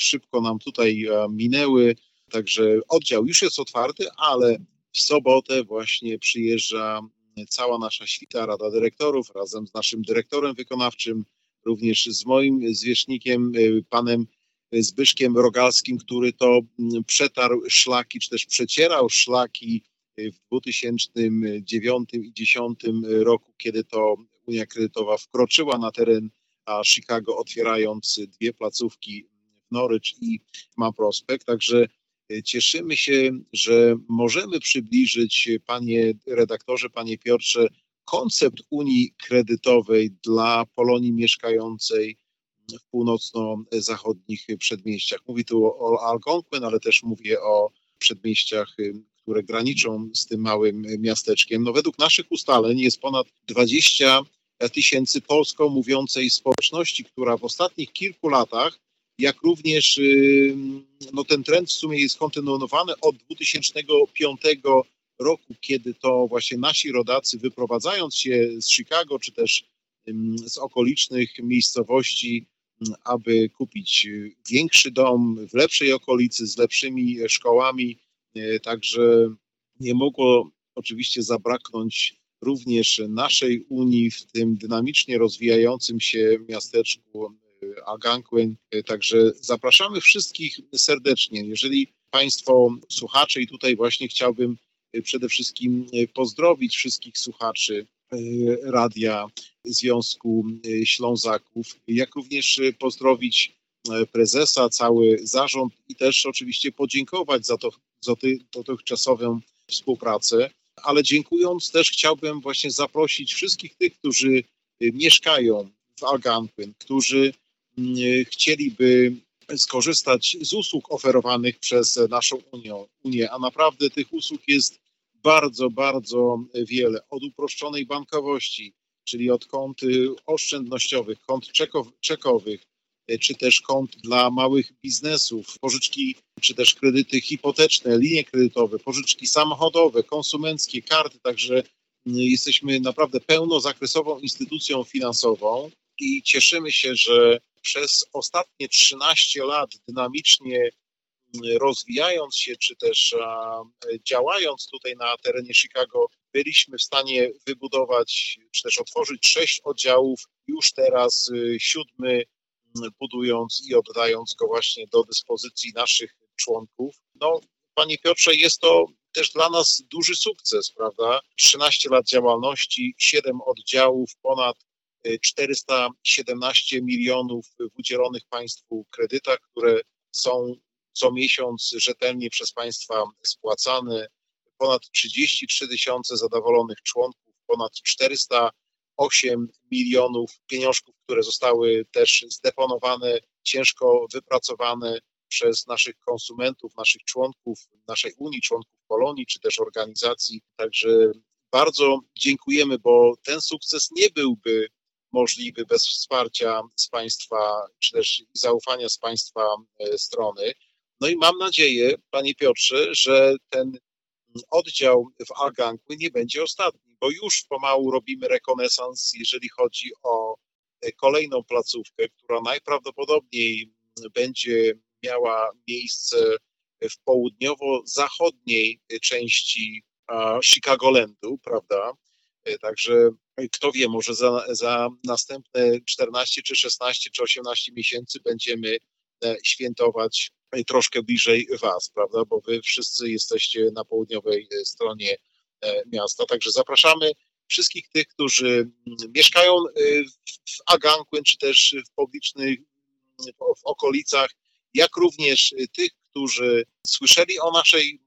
szybko nam tutaj minęły, także oddział już jest otwarty, ale w sobotę właśnie przyjeżdża cała nasza świta, Rada Dyrektorów razem z naszym dyrektorem wykonawczym, również z moim zwierzchnikiem, panem Zbyszkiem Rogalskim, który to przetarł szlaki, czy też przecierał szlaki w 2009 i 2010 roku, kiedy to Unia Kredytowa wkroczyła na teren Chicago, otwierając dwie placówki w Norwich i Ma Prospekt. Także cieszymy się, że możemy przybliżyć, panie redaktorze, panie Piotrze, koncept Unii Kredytowej dla Polonii mieszkającej w północno-zachodnich przedmieściach. Mówię tu o Algonquin, ale też mówię o przedmieściach, które graniczą z tym małym miasteczkiem. No według naszych ustaleń jest ponad 20 tysięcy polsko mówiącej społeczności, która w ostatnich kilku latach, jak również no ten trend w sumie jest kontynuowany od 2005 roku, kiedy to właśnie nasi rodacy wyprowadzając się z Chicago, czy też z okolicznych miejscowości, aby kupić większy dom w lepszej okolicy, z lepszymi szkołami. Także nie mogło oczywiście zabraknąć również naszej Unii w tym dynamicznie rozwijającym się miasteczku Algonquin. Także zapraszamy wszystkich serdecznie. Jeżeli Państwo słuchacze, i tutaj właśnie chciałbym przede wszystkim pozdrowić wszystkich słuchaczy Radia Związku Ślązaków, jak również pozdrowić prezesa, cały zarząd i też oczywiście podziękować za, to, za ty, dotychczasową współpracę. Ale dziękując też chciałbym właśnie zaprosić wszystkich tych, którzy mieszkają w Algonquin, którzy chcieliby skorzystać z usług oferowanych przez naszą Unię, a naprawdę tych usług jest bardzo, bardzo wiele. Od uproszczonej bankowości, czyli od kont oszczędnościowych, kont czekowych, czy też kont dla małych biznesów, pożyczki, czy też kredyty hipoteczne, linie kredytowe, pożyczki samochodowe, konsumenckie, karty. Także jesteśmy naprawdę pełnozakresową instytucją finansową i cieszymy się, że przez ostatnie 13 lat dynamicznie rozwijając się, czy też działając tutaj na terenie Chicago, byliśmy w stanie wybudować, czy też otworzyć sześć oddziałów, już teraz siódmy, budując i oddając go właśnie do dyspozycji naszych członków. No, panie Piotrze, jest to też dla nas duży sukces, prawda? 13 lat działalności, 7 oddziałów, ponad 417 milionów w udzielonych państwu kredytach, które są co miesiąc rzetelnie przez państwa spłacane, ponad 33 tysiące zadowolonych członków, ponad 408 milionów pieniążków, które zostały też zdeponowane, ciężko wypracowane przez naszych konsumentów, naszych członków naszej Unii, członków Polonii, czy też organizacji. Także bardzo dziękujemy, bo ten sukces nie byłby możliwy bez wsparcia z Państwa, czy też zaufania z Państwa e, strony. No i mam nadzieję, Panie Piotrze, że ten oddział w Algankły nie będzie ostatni, bo już pomału robimy rekonesans, jeżeli chodzi o e, kolejną placówkę, która najprawdopodobniej będzie miała miejsce w południowo-zachodniej części Chicagolandu, prawda? E, także kto wie, może za, za następne 14 czy 16 czy 18 miesięcy będziemy e, świętować troszkę bliżej Was, prawda? Bo Wy wszyscy jesteście na południowej stronie miasta. Także zapraszamy wszystkich tych, którzy mm, mieszkają w Aganquin, czy też w poblicznych, w okolicach, jak również tych, którzy słyszeli o naszej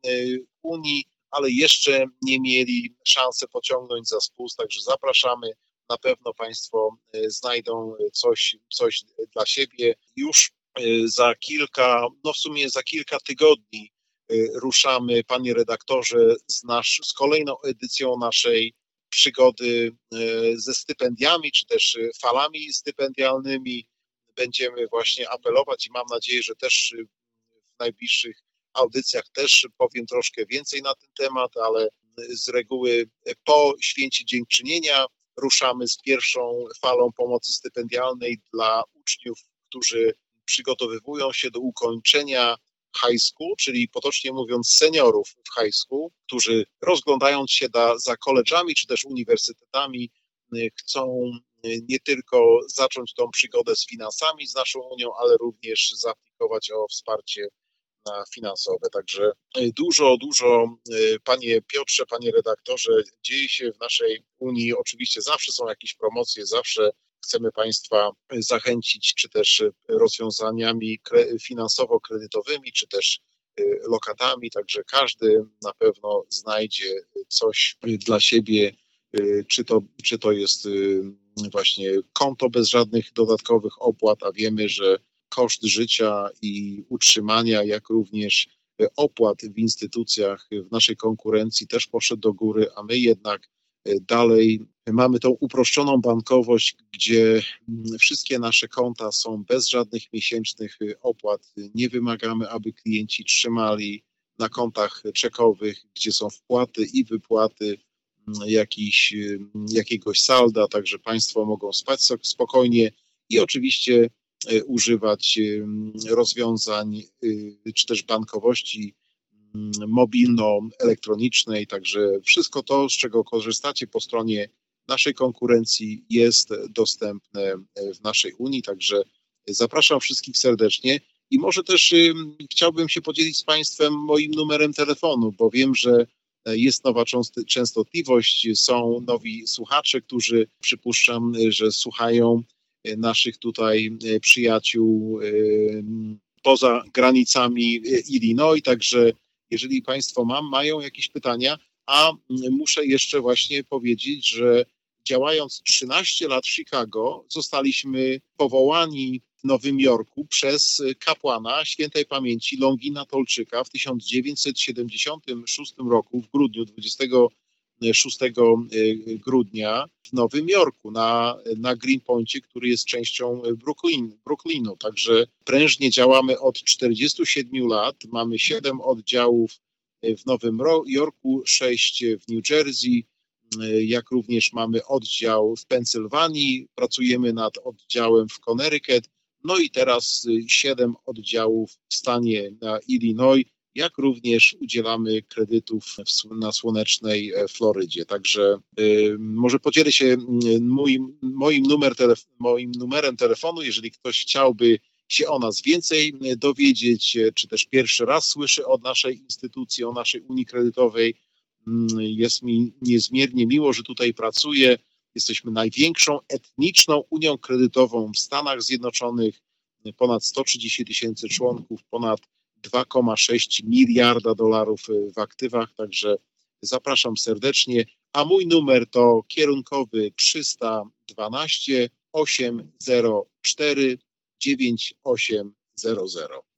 Unii, ale jeszcze nie mieli szansy pociągnąć za spust, także zapraszamy. Na pewno Państwo e, znajdą coś, coś dla siebie. Już e, za kilka, no w sumie za kilka tygodni e, ruszamy, panie redaktorze, z, nasz, z kolejną edycją naszej przygody ze stypendiami, czy też falami stypendialnymi. Będziemy właśnie apelować i mam nadzieję, że też w najbliższych audycjach też powiem troszkę więcej na ten temat, ale z reguły po święcie dziękczynienia ruszamy z pierwszą falą pomocy stypendialnej dla uczniów, którzy przygotowywują się do ukończenia high school, czyli potocznie mówiąc seniorów w high school, którzy rozglądając się da, za koleżami czy też uniwersytetami chcą nie tylko zacząć tą przygodę z finansami, z naszą Unią, ale również zaaplikować o wsparcie finansowe. Także e, dużo, dużo, panie Piotrze, panie redaktorze, dzieje się w naszej Unii. Oczywiście zawsze są jakieś promocje, zawsze chcemy Państwa zachęcić, czy też rozwiązaniami finansowo-kredytowymi, czy też e, lokatami, także każdy na pewno znajdzie coś dla siebie, czy to, czy to jest właśnie konto bez żadnych dodatkowych opłat, a wiemy, że koszt życia i utrzymania, jak również opłat w instytucjach w naszej konkurencji też poszedł do góry, a my jednak e, dalej mamy tą uproszczoną bankowość, gdzie mm, wszystkie nasze konta są bez żadnych miesięcznych e, opłat. Nie wymagamy, aby klienci trzymali na kontach czekowych, gdzie są wpłaty i wypłaty mm, jakiś, mm, jakiegoś salda, także Państwo mogą spać spokojnie i oczywiście używać rozwiązań czy też bankowości mm, mobilno-elektronicznej, także wszystko to, z czego korzystacie po stronie naszej konkurencji jest dostępne e, w naszej Unii, także zapraszam wszystkich serdecznie i może też chciałbym się podzielić z Państwem moim numerem telefonu, bo wiem, że jest nowa częstotliwość, są nowi słuchacze, którzy przypuszczam, że słuchają naszych tutaj e, przyjaciół e, poza granicami Illinois. Także jeżeli Państwo mam, mają jakieś pytania, a muszę jeszcze właśnie powiedzieć, że działając 13 lat w Chicago, zostaliśmy powołani w Nowym Jorku przez kapłana świętej pamięci Longina Tolczyka w 1976 roku, w grudniu 20 6 e, grudnia w Nowym Jorku na, na Greenpointie, który jest częścią Brooklyn, Brooklynu. Także prężnie działamy od 47 lat. Mamy 7 oddziałów w Nowym Jorku, 6 w New Jersey, e, jak również mamy oddział w Pensylwanii, pracujemy nad oddziałem w Connecticut, no i teraz 7 oddziałów w stanie Illinois jak również udzielamy kredytów na słonecznej e, Florydzie. Także y, może podzielę się y, mój, moim, numer moim numerem telefonu, jeżeli ktoś chciałby się o nas więcej y, dowiedzieć, czy też pierwszy raz słyszy od naszej instytucji, o naszej Unii Kredytowej. Mm, jest mi niezmiernie miło, że tutaj pracuję. Jesteśmy największą etniczną Unią Kredytową w Stanach Zjednoczonych. Ponad 130 tysięcy członków, ponad 2,6 miliarda dolarów y, w aktywach, także zapraszam serdecznie. A mój numer to kierunkowy 312 804 9800.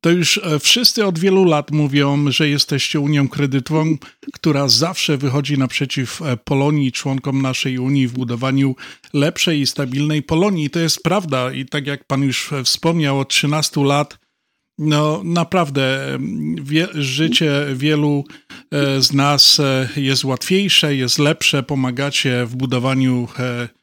To już e, wszyscy od wielu lat mówią, że jesteście Unią Kredytową, która zawsze wychodzi naprzeciw e, Polonii, członkom naszej Unii w budowaniu lepszej i stabilnej Polonii. To jest prawda i tak jak pan już e, wspomniał, od 13 lat no naprawdę wie, życie wielu z nas jest łatwiejsze, jest lepsze, pomagacie w budowaniu E,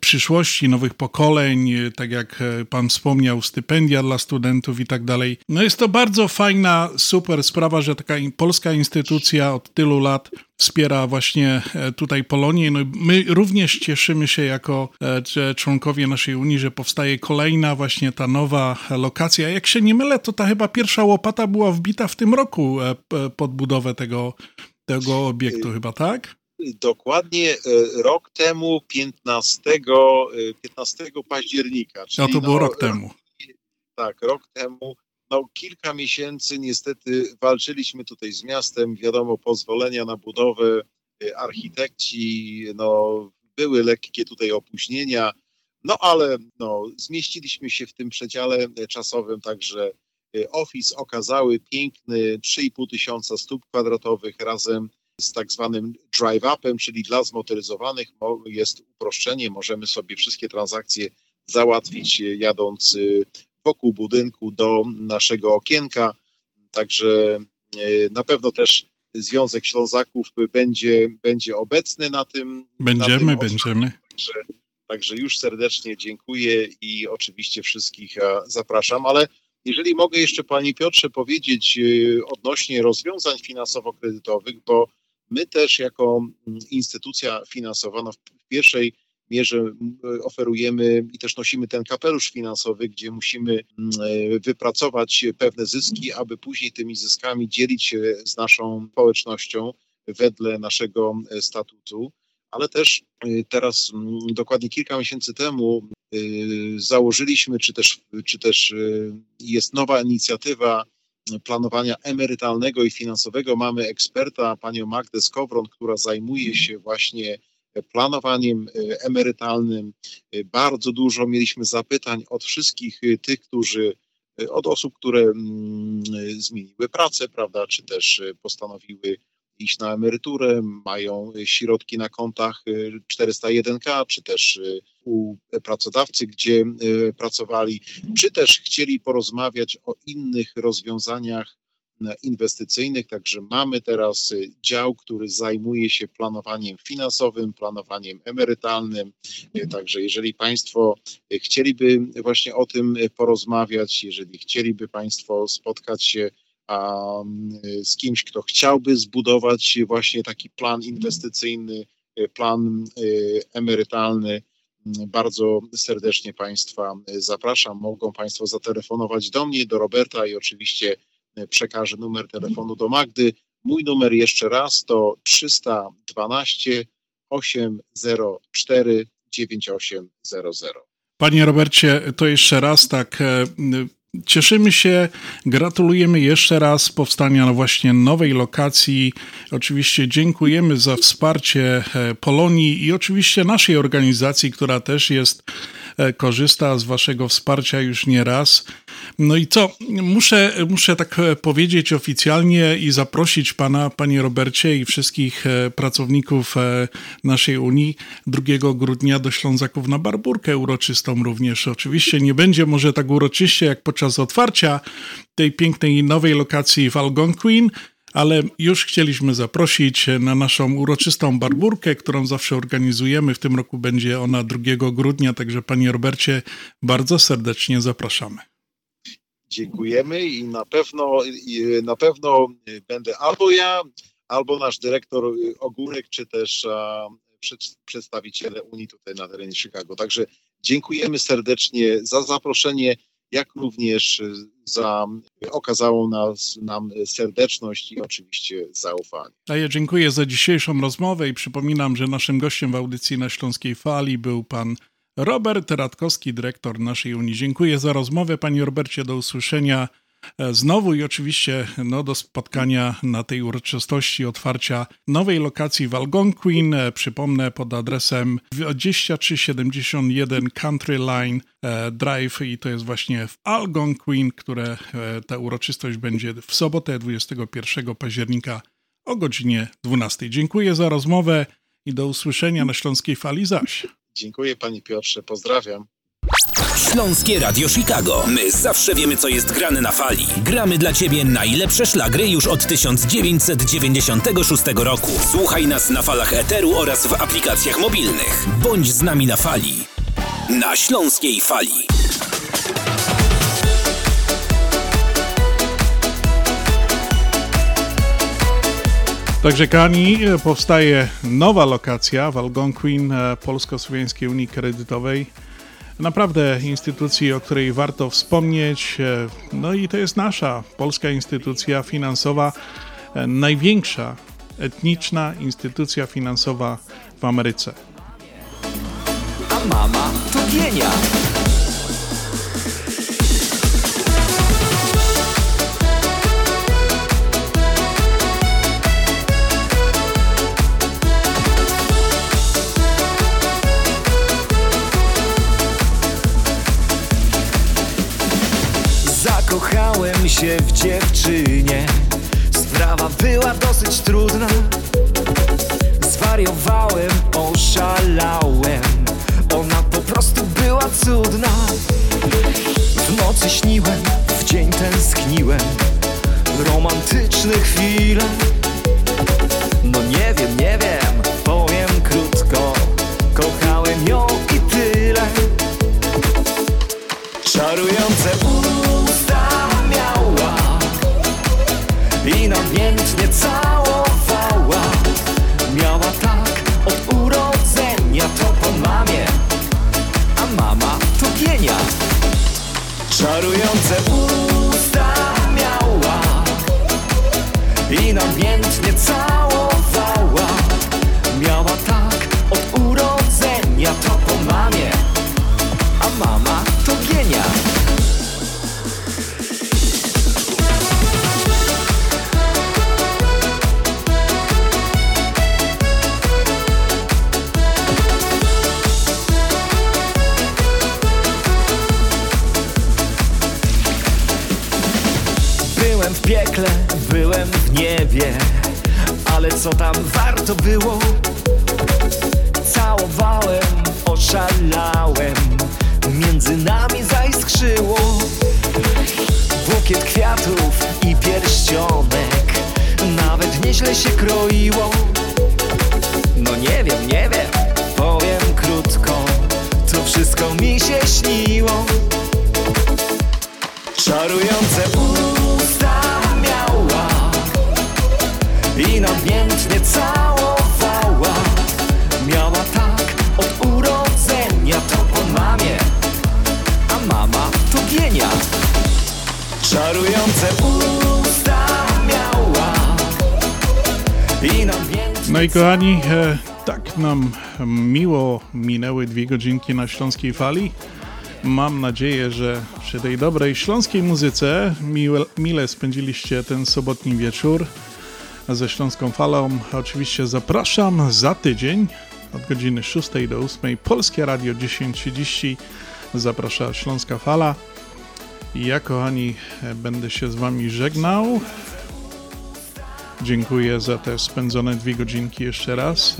przyszłości, nowych pokoleń, e, tak jak e, pan wspomniał, stypendia dla studentów i tak dalej. No jest to bardzo fajna, super sprawa, że taka polska instytucja od tylu lat wspiera właśnie tutaj Polonię. No my również cieszymy się jako członkowie naszej Unii, że powstaje kolejna właśnie ta nowa lokacja. Jak się nie mylę, to ta chyba pierwsza łopata była wbita w tym roku pod budowę tego, tego obiektu chyba, tak? Dokładnie e, rok temu, 15, 15 e, października. Czyli no to było no, rok temu. Tak, rok temu. No, kilka miesięcy niestety walczyliśmy tutaj z miastem. Wiadomo, pozwolenia na budowę, e, architekci, no, były lekkie tutaj opóźnienia, no ale no, zmieściliśmy się w tym przedziale czasowym, także office okazały piękny 3,5 tysiąca stóp kwadratowych razem z tak zwanym drive-upem, czyli dla zmotoryzowanych jest uproszczenie. Możemy sobie wszystkie transakcje załatwić jadąc y, wokół budynku do naszego okienka. Także y, na pewno też Związek Ślązaków będzie, będzie obecny na tym. Będziemy, na tym będziemy. Także, także już serdecznie dziękuję i oczywiście wszystkich zapraszam, ale jeżeli mogę jeszcze Panie Piotrze powiedzieć odnośnie rozwiązań finansowo-kredytowych, bo My też jako mm, instytucja finansowa no w pierwszej mierze oferujemy i też nosimy ten kapelusz finansowy, gdzie musimy mm, e, wypracować pewne zyski, aby później tymi zyskami dzielić się z naszą społecznością wedle naszego e, statutu. Ale też e, teraz, dokładnie kilka miesięcy temu, założyliśmy, czy też, czy też jest nowa inicjatywa planowania emerytalnego i finansowego mamy eksperta, panią Magdę Skowron, która zajmuje się właśnie planowaniem e, emerytalnym. E, bardzo dużo mieliśmy zapytań od wszystkich e, tych, którzy, od osób, które mm, zmieniły pracę, prawda, czy też postanowiły iść na emeryturę, mają środki na kontach 401k, czy też u pracodawcy, gdzie pracowali, czy też chcieli porozmawiać o innych rozwiązaniach inwestycyjnych. Także mamy teraz dział, który zajmuje się planowaniem finansowym, planowaniem emerytalnym. Także jeżeli Państwo chcieliby właśnie o tym porozmawiać, jeżeli chcieliby Państwo spotkać się z kimś, kto chciałby zbudować właśnie taki plan inwestycyjny, plan emerytalny, bardzo serdecznie Państwa zapraszam. Mogą Państwo zatelefonować do mnie, do Roberta i oczywiście przekażę numer telefonu do Magdy. Mój numer jeszcze raz to 312 804 9800. Panie Robercie, to jeszcze raz tak e, Cieszymy się, gratulujemy jeszcze raz powstania właśnie nowej lokacji. Oczywiście dziękujemy za wsparcie e, Polonii i oczywiście naszej organizacji, która też jest korzysta z waszego wsparcia już nie raz. No i co, muszę, muszę tak e, powiedzieć oficjalnie i zaprosić pana, panie Robercie i wszystkich e, pracowników naszej Unii 2 grudnia do Ślązaków na Barburkę uroczystą również. Oczywiście nie będzie może tak uroczyście jak podczas otwarcia tej pięknej nowej lokacji w Algonquin, ale już chcieliśmy zaprosić na naszą uroczystą barburkę, którą zawsze organizujemy. W tym roku będzie ona 2 grudnia, także panie Robercie, bardzo serdecznie zapraszamy. Dziękujemy i na pewno, na pewno będę albo ja, albo nasz dyrektor Ogórek, czy też przedstawiciele Unii tutaj na terenie Chicago. Także dziękujemy serdecznie za zaproszenie jak również za okazałą nas, nam serdeczność i oczywiście zaufanie. A ja dziękuję za dzisiejszą rozmowę i przypominam, że naszym gościem w audycji na Śląskiej Fali był pan Robert Radkowski, dyrektor naszej Unii. Dziękuję za rozmowę, panie Robercie, do usłyszenia znowu i oczywiście no, do spotkania na tej uroczystości otwarcia nowej lokacji w Algonquin. E, przypomnę pod adresem 2371 Country Line e, Drive i to jest właśnie w Algonquin, które ta uroczystość będzie w sobotę 21 października o godzinie 12. Dziękuję za rozmowę i do usłyszenia na Śląskiej Fali zaś. Dziękuję Panie Piotrze, pozdrawiam. Śląskie Radio Chicago. My zawsze wiemy, co jest grane na fali. Gramy dla Ciebie najlepsze szlagry już od 1996 roku. Słuchaj nas na falach Eteru oraz w aplikacjach mobilnych. Bądź z nami na fali. Na Śląskiej Fali. Także Kani, powstaje nowa lokacja w Algonquin e, Polsko-Słowiańskiej Unii Kredytowej. Naprawdę instytucji, o której warto wspomnieć. E, no i to jest nasza polska instytucja finansowa, e, największa etniczna instytucja finansowa w Ameryce. A mama to genial. Się w dziewczynie. Sprawa była dosyć trudna. Zwariowałem, oszalałem. Ona po prostu była cudna. W nocy śniłem, w dzień tęskniłem. Romantyczne chwile. No nie wiem, nie wiem, powiem krótko. Kochałem ją i tyle. Czarujące namiętnie całowała. Miała tak od urodzenia To po mamie A mama to gienia Czarujące usta miała I namiętnie całowała Byłem w piekle, byłem w niebie Ale co tam warto było? Całowałem, oszalałem Między nami zaiskrzyło. Bukiet kwiatów i pierścionek Nawet nieźle się kroiło. No nie wiem, nie wiem, powiem krótko To wszystko mi się śniło. Czarujące usta I namiętnie całowała. Miała tak od urodzenia To po mamie A mama to gienia Czarujące usta miała. I namiętnie No i kochani, e, tak nam miło minęły dwie godzinki na Śląskiej Fali. Mam nadzieję, że przy tej dobrej śląskiej muzyce miłe, mile spędziliście ten sobotni wieczór ze Śląską Falą. Oczywiście zapraszam za tydzień od godziny 6 do 8. Polskie Radio 10.30 zaprasza Śląska Fala. Ja, kochani, będę się z Wami żegnał. Dziękuję za te spędzone dwie godzinki jeszcze raz.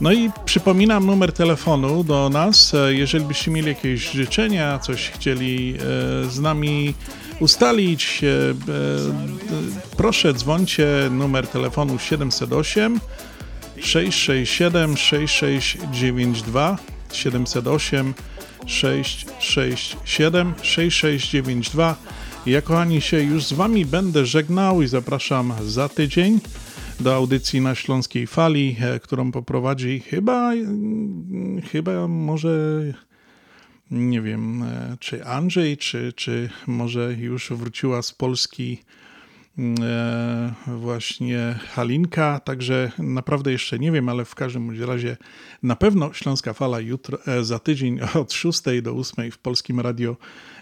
No i przypominam numer telefonu do nas. Jeżeli byście mieli jakieś życzenia, coś chcieli e, z nami ustalić, e, e, proszę dzwońcie numer telefonu 708 667 6692 708 667 6692 ja kochani się już z wami będę żegnał i zapraszam za tydzień do audycji na Śląskiej Fali, e, którą poprowadzi chyba, mm, chyba może nie wiem, e, czy Andrzej, czy, czy może już wróciła z Polski e, właśnie Halinka, także naprawdę jeszcze nie wiem, ale w każdym razie na pewno Śląska Fala jutro, e, za tydzień od 6 do 8 w Polskim Radio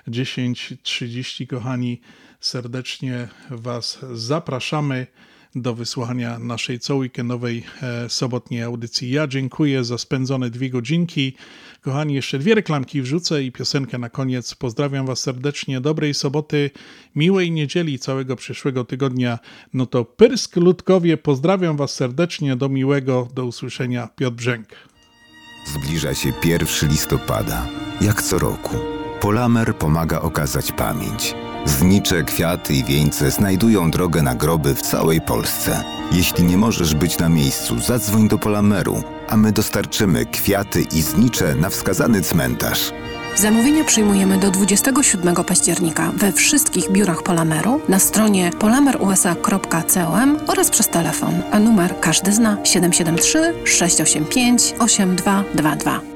10.30. Kochani, serdecznie Was zapraszamy do wysłuchania naszej co weekendowej e, sobotniej audycji. Ja dziękuję za spędzone dwie godzinki. Kochani, jeszcze dwie reklamki wrzucę i piosenkę na koniec. Pozdrawiam Was serdecznie. Dobrej soboty, miłej niedzieli całego przyszłego tygodnia. No to Pyrsk Ludkowie, pozdrawiam Was serdecznie. Do miłego, do usłyszenia. Piotr Brzęk. Zbliża się 1 listopada. Jak co roku. Polamer pomaga okazać pamięć. Znicze, kwiaty i wieńce znajdują drogę na groby w całej Polsce. Jeśli nie możesz być na miejscu, zadzwoń do Polameru, a my dostarczymy kwiaty i znicze na wskazany cmentarz. Zamówienia przyjmujemy do 27 października we wszystkich biurach Polameru, na stronie polamerusa.com oraz przez telefon, a numer każdy zna 773 685 8222.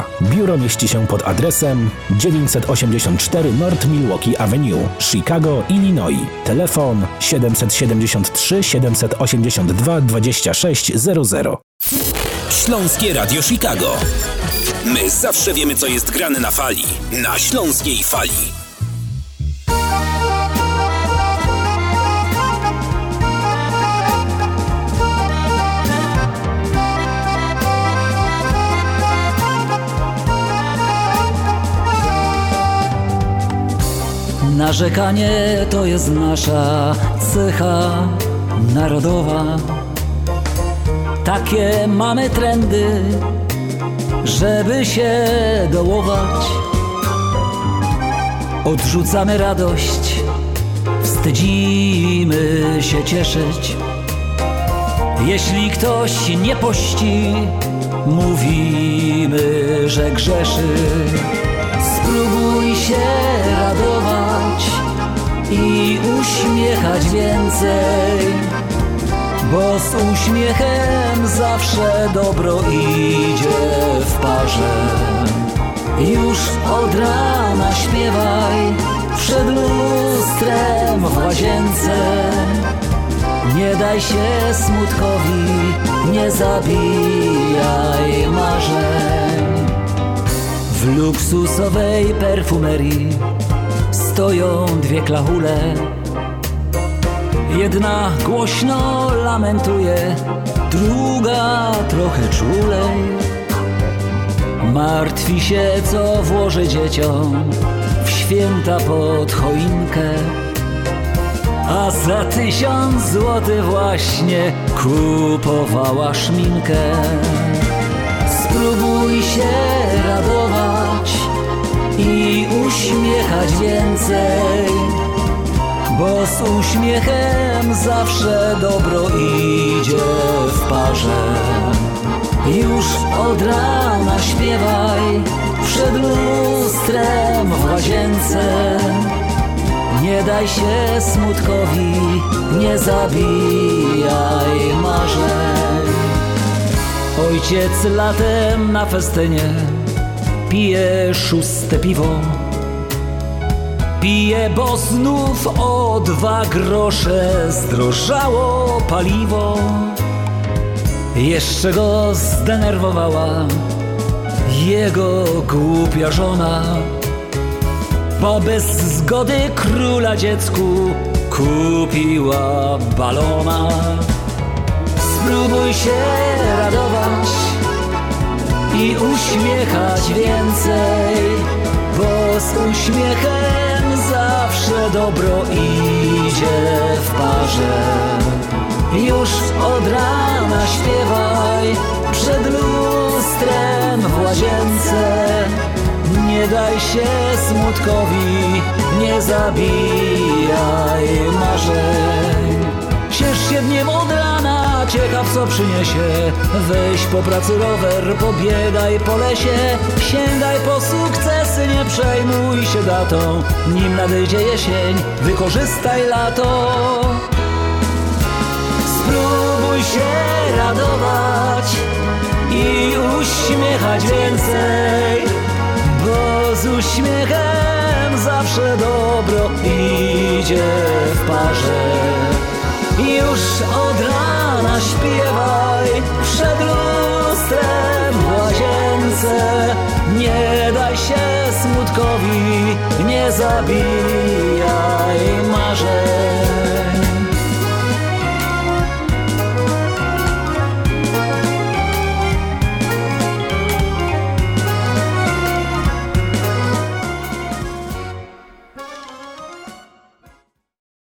Biuro mieści się pod adresem 984 North Milwaukee Avenue, Chicago, Illinois. Telefon 773 782 2600. Śląskie Radio Chicago. My zawsze wiemy, co jest grane na fali. Na Śląskiej Fali. Narzekanie to jest nasza cecha narodowa. Takie mamy trendy, żeby się dołować. Odrzucamy radość, wstydzimy się cieszyć. Jeśli ktoś nie pości, mówimy, że grzeszy. Spróbuj się radować i uśmiechać więcej, bo z uśmiechem zawsze dobro idzie w parze. Już od rana śpiewaj przed lustrem w łazience. Nie daj się smutkowi, nie zabijaj marzeń. W luksusowej perfumerii stoją dwie klahule. Jedna głośno lamentuje, druga trochę czulej. Martwi się, co włoży dzieciom w święta pod choinkę. A za tysiąc złotych właśnie kupowała szminkę. Spróbuj się radować i uśmiechać więcej, bo z uśmiechem zawsze dobro idzie w parze. Już od rana śpiewaj przed lustrem w łazience. Nie daj się smutkowi, nie zabijaj marzeń. Ojciec latem na festynie pije szóste piwo. Pije, bo znów o dwa grosze zdrożało paliwo. Jeszcze go zdenerwowała jego głupia żona, bo bez zgody króla dziecku kupiła balona. Spróbuj się radować i uśmiechać więcej, bo z uśmiechem zawsze dobro idzie w parze. Już od rana śpiewaj przed lustrem w łazience. Nie daj się smutkowi, nie zabijaj marzeń. Ciesz się dniem od rana, ciekaw co przyniesie. Weź po pracy rower, pobiegaj po lesie. Sięgaj po sukcesy, nie przejmuj się datą. Nim nadejdzie jesień, wykorzystaj lato. Spróbuj się radować i uśmiechać więcej Bo z uśmiechem zawsze dobro idzie w parze już od rana śpiewaj przed lustrem w łazience. Nie daj się smutkowi, nie zabijaj marzeń.